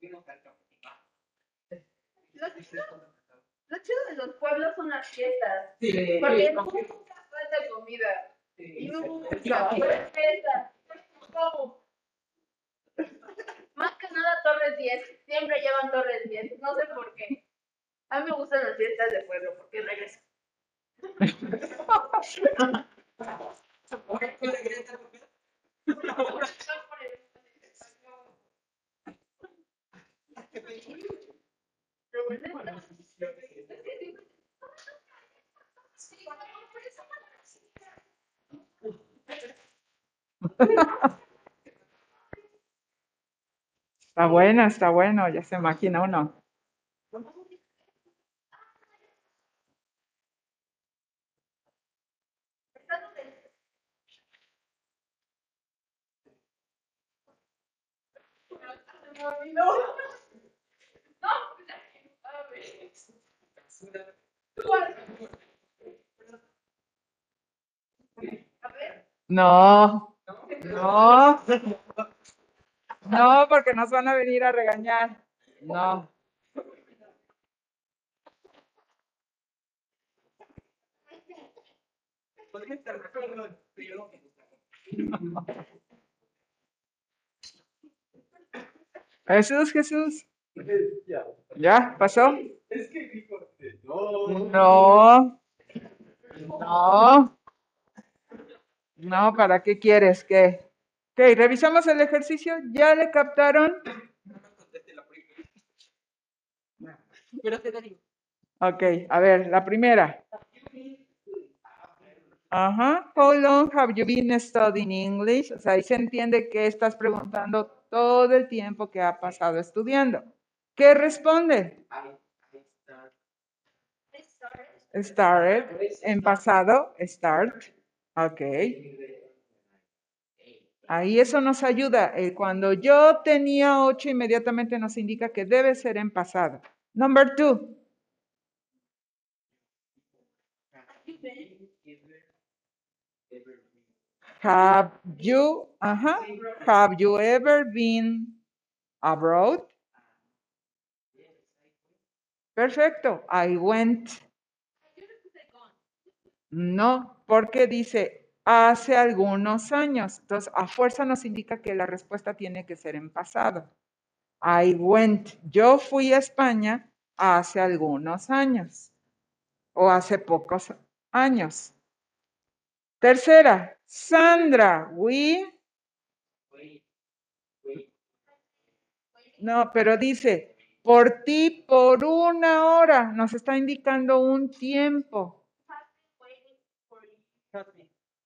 Vino al campo. Lo chido, lo chido de los pueblos son las fiestas. Sí, Porque sí, nunca falta comida. sí, Y nunca falta fiesta. ¿Cómo? Más que nada Torres 10. Siempre llevan Torres 10. No sé por qué. A mí me gustan las fiestas de pueblo porque regresan. ¿Por qué regresa? Está bueno, está bueno, ya se imagina uno. No, no, no, porque nos van a venir a regañar. No. Jesús, Jesús. Ya. ¿Ya? ¿Pasó? Es que dijo, no. No. No. No, ¿para qué quieres que? Ok, revisamos el ejercicio. ¿Ya le captaron? No me conteste la primera. Pero te digo. Ok, a ver, la primera. Ajá. How long have you been studying English? O sea, ahí se entiende que estás preguntando todo el tiempo que ha pasado estudiando. ¿Qué responde? Started. En pasado, start. Ok. Ahí eso nos ayuda. Eh, Cuando yo tenía ocho, inmediatamente nos indica que debe ser en pasado. Number two. Have you, ajá, have you ever been abroad? Perfecto. I went. No, porque dice hace algunos años. Entonces, a fuerza nos indica que la respuesta tiene que ser en pasado. I went. Yo fui a España hace algunos años o hace pocos años. Tercera, Sandra, we. No, pero dice, por ti por una hora, nos está indicando un tiempo.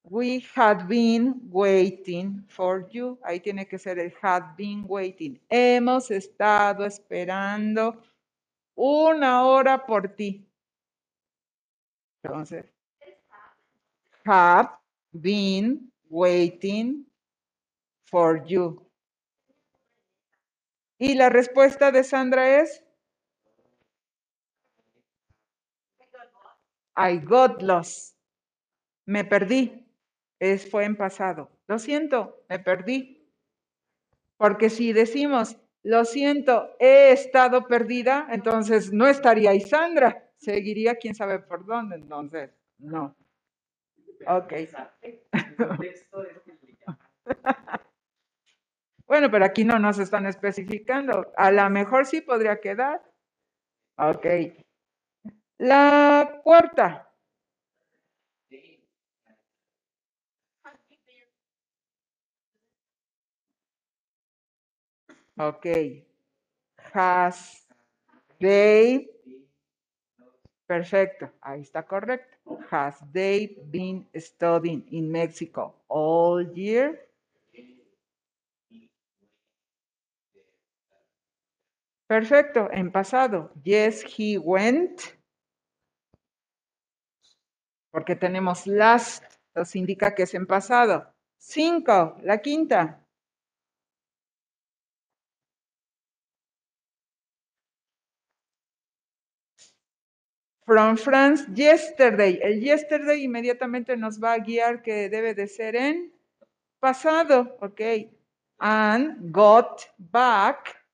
We had been waiting for you. Ahí tiene que ser el had been waiting. Hemos estado esperando una hora por ti. Entonces, have been waiting for you. Y la respuesta de Sandra es, I got lost. Me perdí. Es, fue en pasado. Lo siento, me perdí. Porque si decimos, lo siento, he estado perdida, entonces no estaría ahí Sandra. Seguiría quién sabe por dónde. Entonces, no. Ok. El contexto es complicado. Bueno, pero aquí no nos están especificando. A lo mejor sí podría quedar. Ok. La cuarta. Ok. Has they. Perfecto. Ahí está correcto. Has they been studying in Mexico all year? Perfecto, en pasado. Yes, he went. Porque tenemos last, nos indica que es en pasado. Cinco, la quinta. From France, yesterday. El yesterday inmediatamente nos va a guiar que debe de ser en pasado, ¿ok? And got back.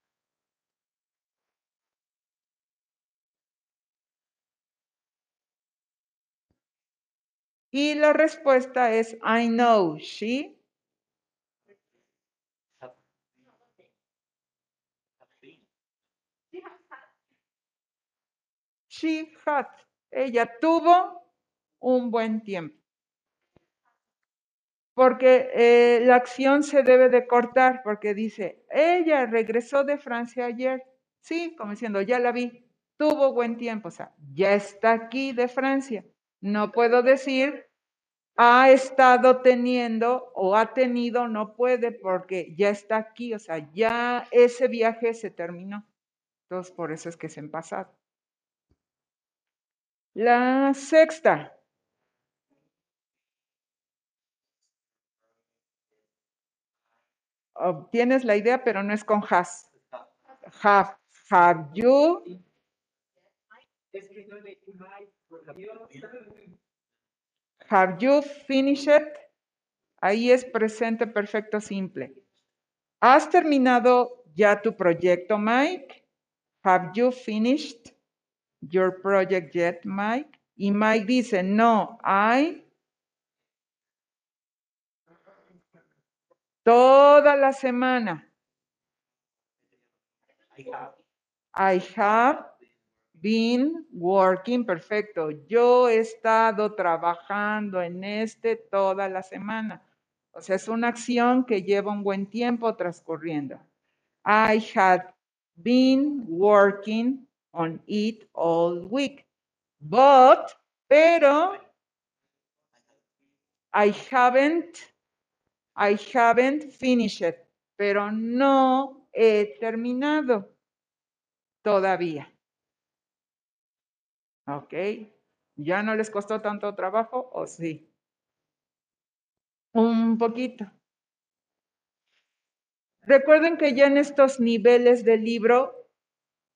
Y la respuesta es I know, she. She had. Ella tuvo un buen tiempo. Porque eh, la acción se debe de cortar, porque dice, ella regresó de Francia ayer. Sí, como diciendo, ya la vi, tuvo buen tiempo, o sea, ya está aquí de Francia. No puedo decir, ha estado teniendo o ha tenido, no puede, porque ya está aquí, o sea, ya ese viaje se terminó. Entonces, por eso es que es en pasado. La sexta. Obtienes la idea, pero no es con has. Have, have you, have you finished? Ahí es presente perfecto simple. ¿Has terminado ya tu proyecto, Mike? Have you finished your project yet, Mike? Y Mike dice, no, I. Toda la semana. I have been working, perfecto. Yo he estado trabajando en este toda la semana. O sea, es una acción que lleva un buen tiempo transcurriendo. I had been working on it all week. But, pero, I haven't, I haven't finished, pero no he terminado todavía. ¿Ok? ¿Ya no les costó tanto trabajo o sí? Un poquito. Recuerden que ya en estos niveles del libro,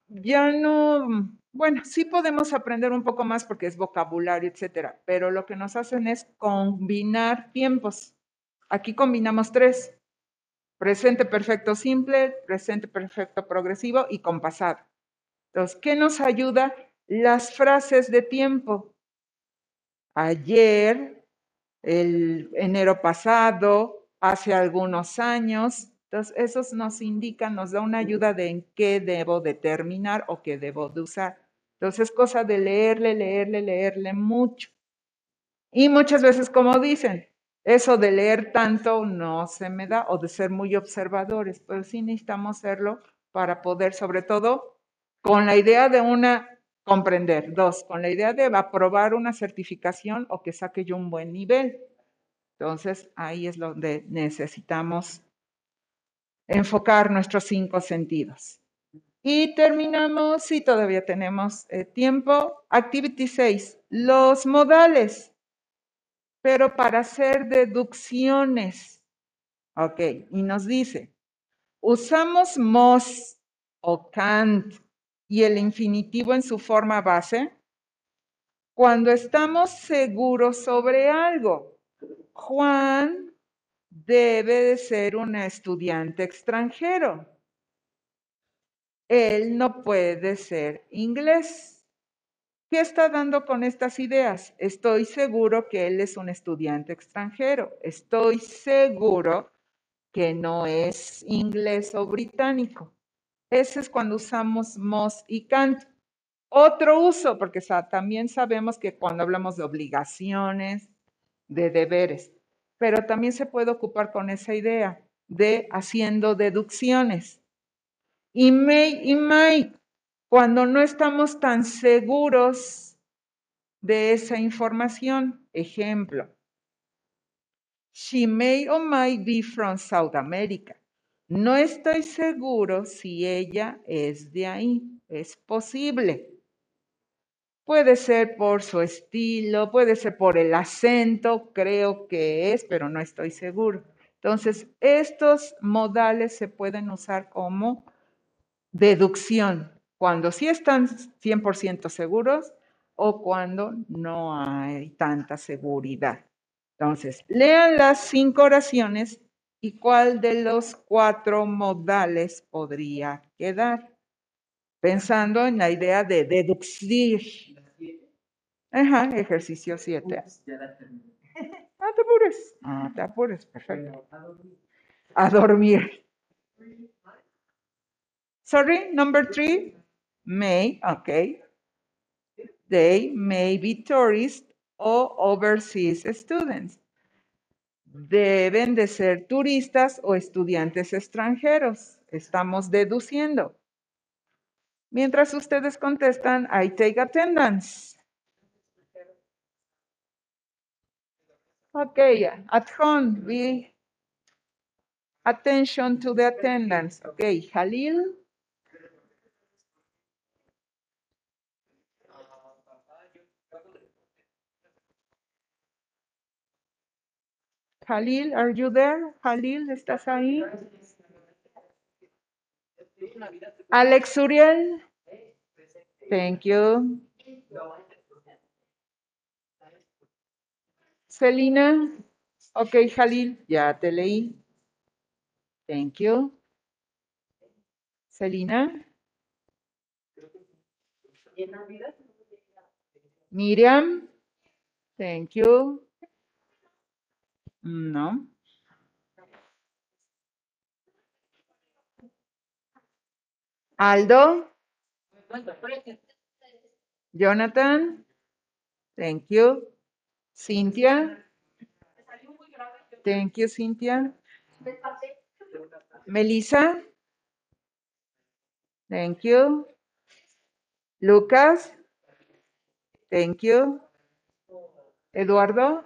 ya no, bueno, sí podemos aprender un poco más porque es vocabulario, etcétera, pero lo que nos hacen es combinar tiempos. Aquí combinamos tres: presente perfecto simple, presente perfecto progresivo y compasado. Entonces, ¿qué nos ayuda? Las frases de tiempo. Ayer, el enero pasado, hace algunos años. Entonces, esos nos indican, nos da una ayuda de en qué debo determinar o qué debo de usar. Entonces, es cosa de leerle, leerle, leerle mucho. Y muchas veces, como dicen, eso de leer tanto no se me da o de ser muy observadores, pero sí necesitamos hacerlo para poder, sobre todo, con la idea de una, comprender. Dos, con la idea de aprobar una certificación o que saque yo un buen nivel. Entonces, ahí es donde necesitamos enfocar nuestros cinco sentidos. Y terminamos, si todavía tenemos eh, tiempo, activity 6, los modales, pero para hacer deducciones. Ok, y nos dice, usamos must o can't y el infinitivo en su forma base cuando estamos seguros sobre algo. Juan debe de ser un estudiante extranjero. Él no puede ser inglés. ¿Qué está dando con estas ideas? Estoy seguro que él es un estudiante extranjero. Estoy seguro que no es inglés o británico. Ese es cuando usamos must y can't. Otro uso, porque también sabemos que cuando hablamos de obligaciones, de deberes, pero también se puede ocupar con esa idea de haciendo deducciones. Y may y might, cuando no estamos tan seguros de esa información. Ejemplo, she may or might be from South America. No estoy seguro si ella es de ahí. Es posible. Puede ser por su estilo, puede ser por el acento, creo que es, pero no estoy seguro. Entonces, estos modales se pueden usar como deducción, cuando sí están 100% seguros o cuando no hay tanta seguridad. Entonces, lean las cinco oraciones y cuál de los cuatro modales podría quedar, pensando en la idea de deducir. Ajá, ejercicio 7. No te apures. No te apures, perfecto. A dormir. Sorry, number three. May, okay. They may be tourists or overseas students. Deben de ser turistas o estudiantes extranjeros. Estamos deduciendo. Mientras ustedes contestan, I take attendance. Okay, at home, be attention to the attendance. Okay, Halil. Halil, are you there? Halil, ¿estás ahí? Alex Uriel. Thank you. Celina. Ok, Jalil, ya te leí. Thank you. Celina. Miriam. Thank you. No. Aldo. Jonathan. Thank you. Cynthia. Thank you, Cynthia. Melissa. Thank you. Lucas. Thank you. Eduardo.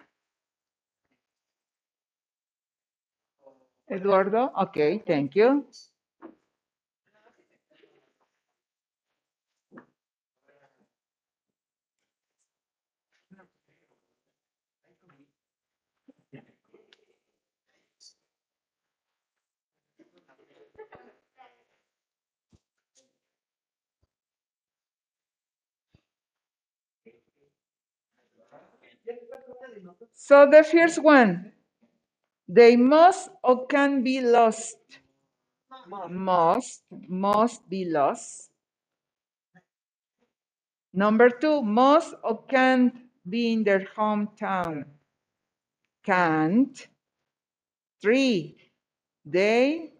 Eduardo. Okay, thank you. So the first one, they must or can be lost. Must, must be lost. Number two, must or can't be in their hometown. Can't. Three, they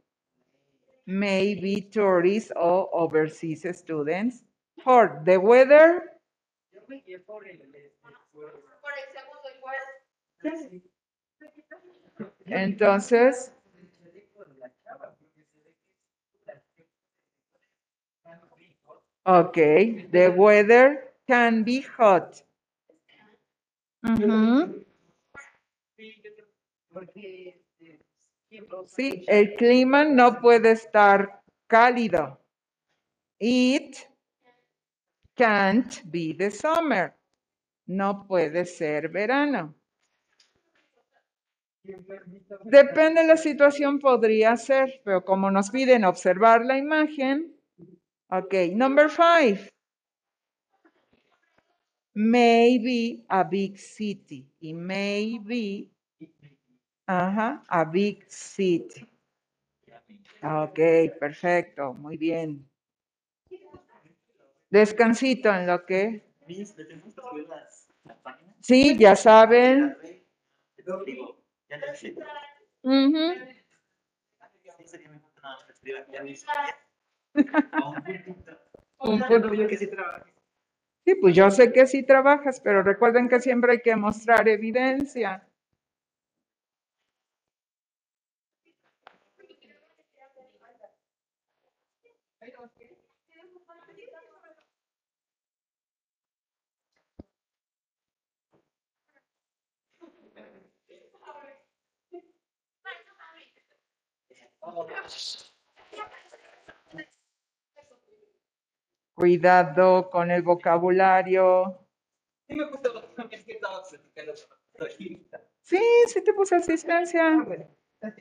may be tourists or overseas students. Four, the weather. Entonces, okay, the weather can be hot. Ujú. Sí, el clima no puede estar cálido. It can't be the summer. No puede ser verano. Depende de la situación, podría ser, pero como nos piden observar la imagen. Ok, number five. Maybe a big city. Y maybe, ajá, a big city. Ok, perfecto, muy bien. Descansito en lo que. Sí, ya saben. Ujú. Un punto. Sí, pues yo sé que sí trabajas, pero recuerden que siempre hay que mostrar evidencia. Cuidado con el vocabulario. Sí. Sí, te puse asistencia. Ah.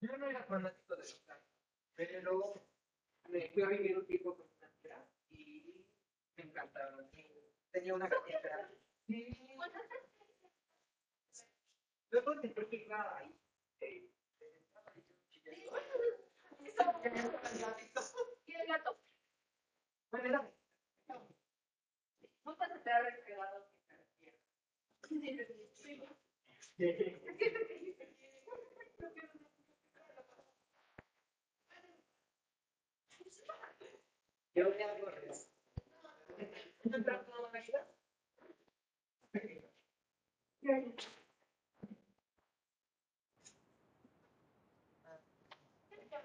Yo no era fanático de pero me fui a vivir un tiempo con una tía y Tenía una gatita. Luego ahí, gato. Bueno, era- Nunca se te ha resfriado. Yo me hago eso. ¿Entra toda la vida?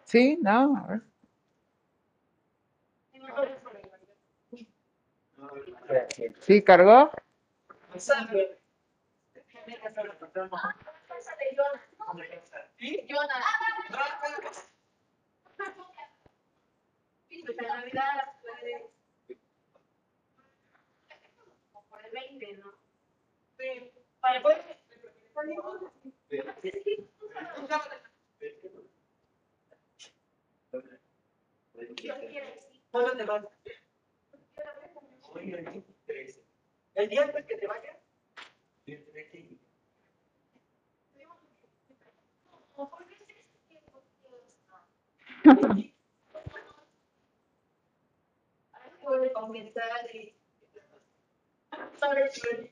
Sí, no, a ver. Sí, cargó. Jonah. Ah, Sí, pues en Navidad puede. Como por el 20, ¿no? Sí. Para poder. ¿Cuándo te? El día antes que te vayas sorry. Quiero ver. Ya está acá, güey.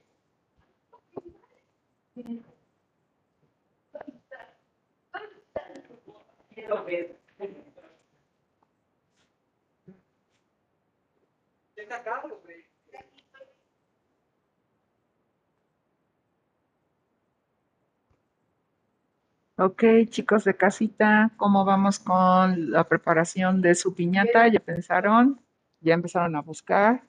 Ok, chicos de casita, ¿cómo vamos con la preparación de su piñata? ¿Ya pensaron? ¿Ya empezaron a buscar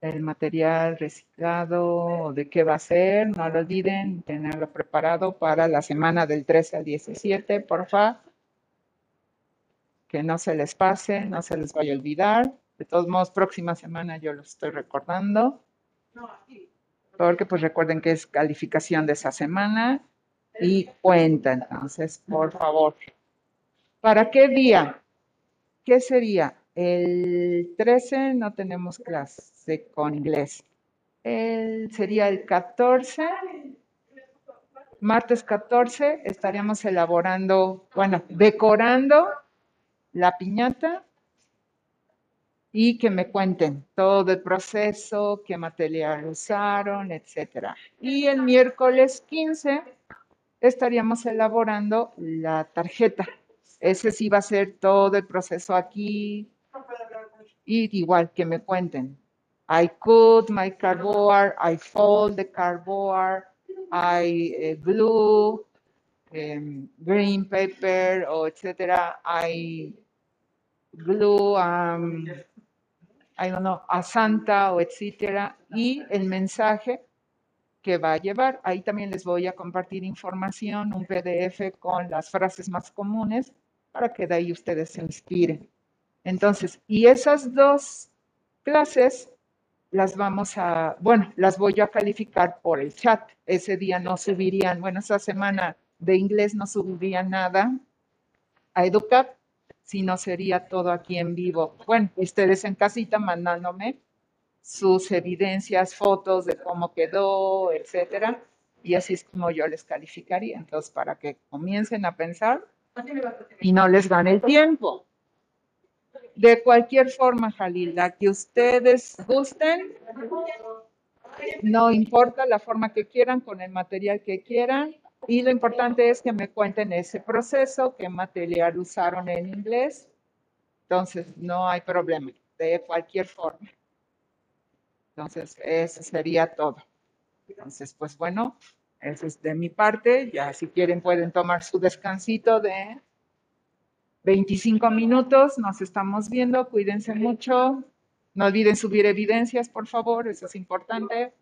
el material reciclado? ¿De qué va a ser? No lo olviden, tenerlo preparado para la semana del 13 al 17, porfa. Que no se les pase, no se les vaya a olvidar. De todos modos, próxima semana yo lo estoy recordando. Porque pues recuerden que es calificación de esa semana y cuenta. Entonces, por favor. ¿Para qué día? ¿Qué sería? El 13 no tenemos clase con inglés. El, sería el 14. Martes 14 estaríamos elaborando, bueno, decorando la piñata y que me cuenten todo el proceso, qué material usaron, etcétera. Y el miércoles 15 estaríamos elaborando la tarjeta. Ese sí va a ser todo el proceso aquí. Y igual que me cuenten. I cut my cardboard, I fold the cardboard, I eh, glue em, green paper, o etcétera. I glue, um, I don't know, a Santa o etcétera. Y el mensaje que va a llevar. Ahí también les voy a compartir información, un PDF con las frases más comunes para que de ahí ustedes se inspiren. Entonces, y esas dos clases las vamos a, bueno, las voy a calificar por el chat. Ese día no subirían, bueno, esa semana de inglés no subiría nada a Educap, sino sería todo aquí en vivo. Bueno, ustedes en casita mandándome sus evidencias, fotos de cómo quedó, etcétera, y así es como yo les calificaría. Entonces, para que comiencen a pensar y no les gane el tiempo. De cualquier forma, Jalil, la que ustedes gusten, no importa la forma que quieran, con el material que quieran, y lo importante es que me cuenten ese proceso, qué material usaron en inglés. Entonces, no hay problema, de cualquier forma. Entonces, eso sería todo. Entonces, pues bueno, eso es de mi parte. Ya si quieren pueden tomar su descansito de 25 minutos, nos estamos viendo, cuídense mucho. No olviden subir evidencias, por favor, eso es importante.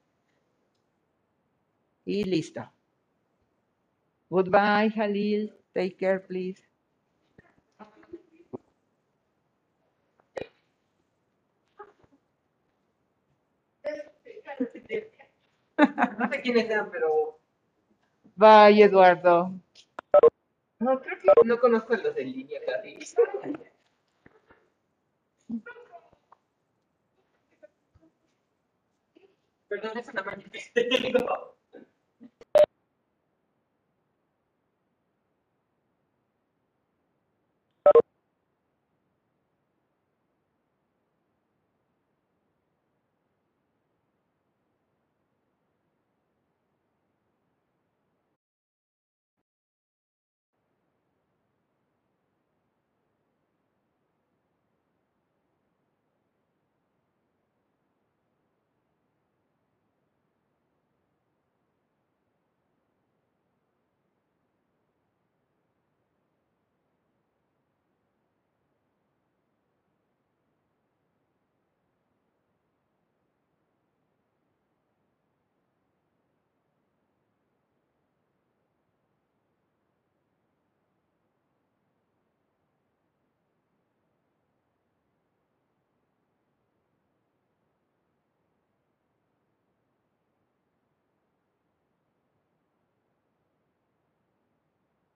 Y listo. Goodbye, Halil. Take care, please. No sé quiénes sean, pero Bye, Eduardo. No creo que no conozco los de línea casi. Perdón, es una.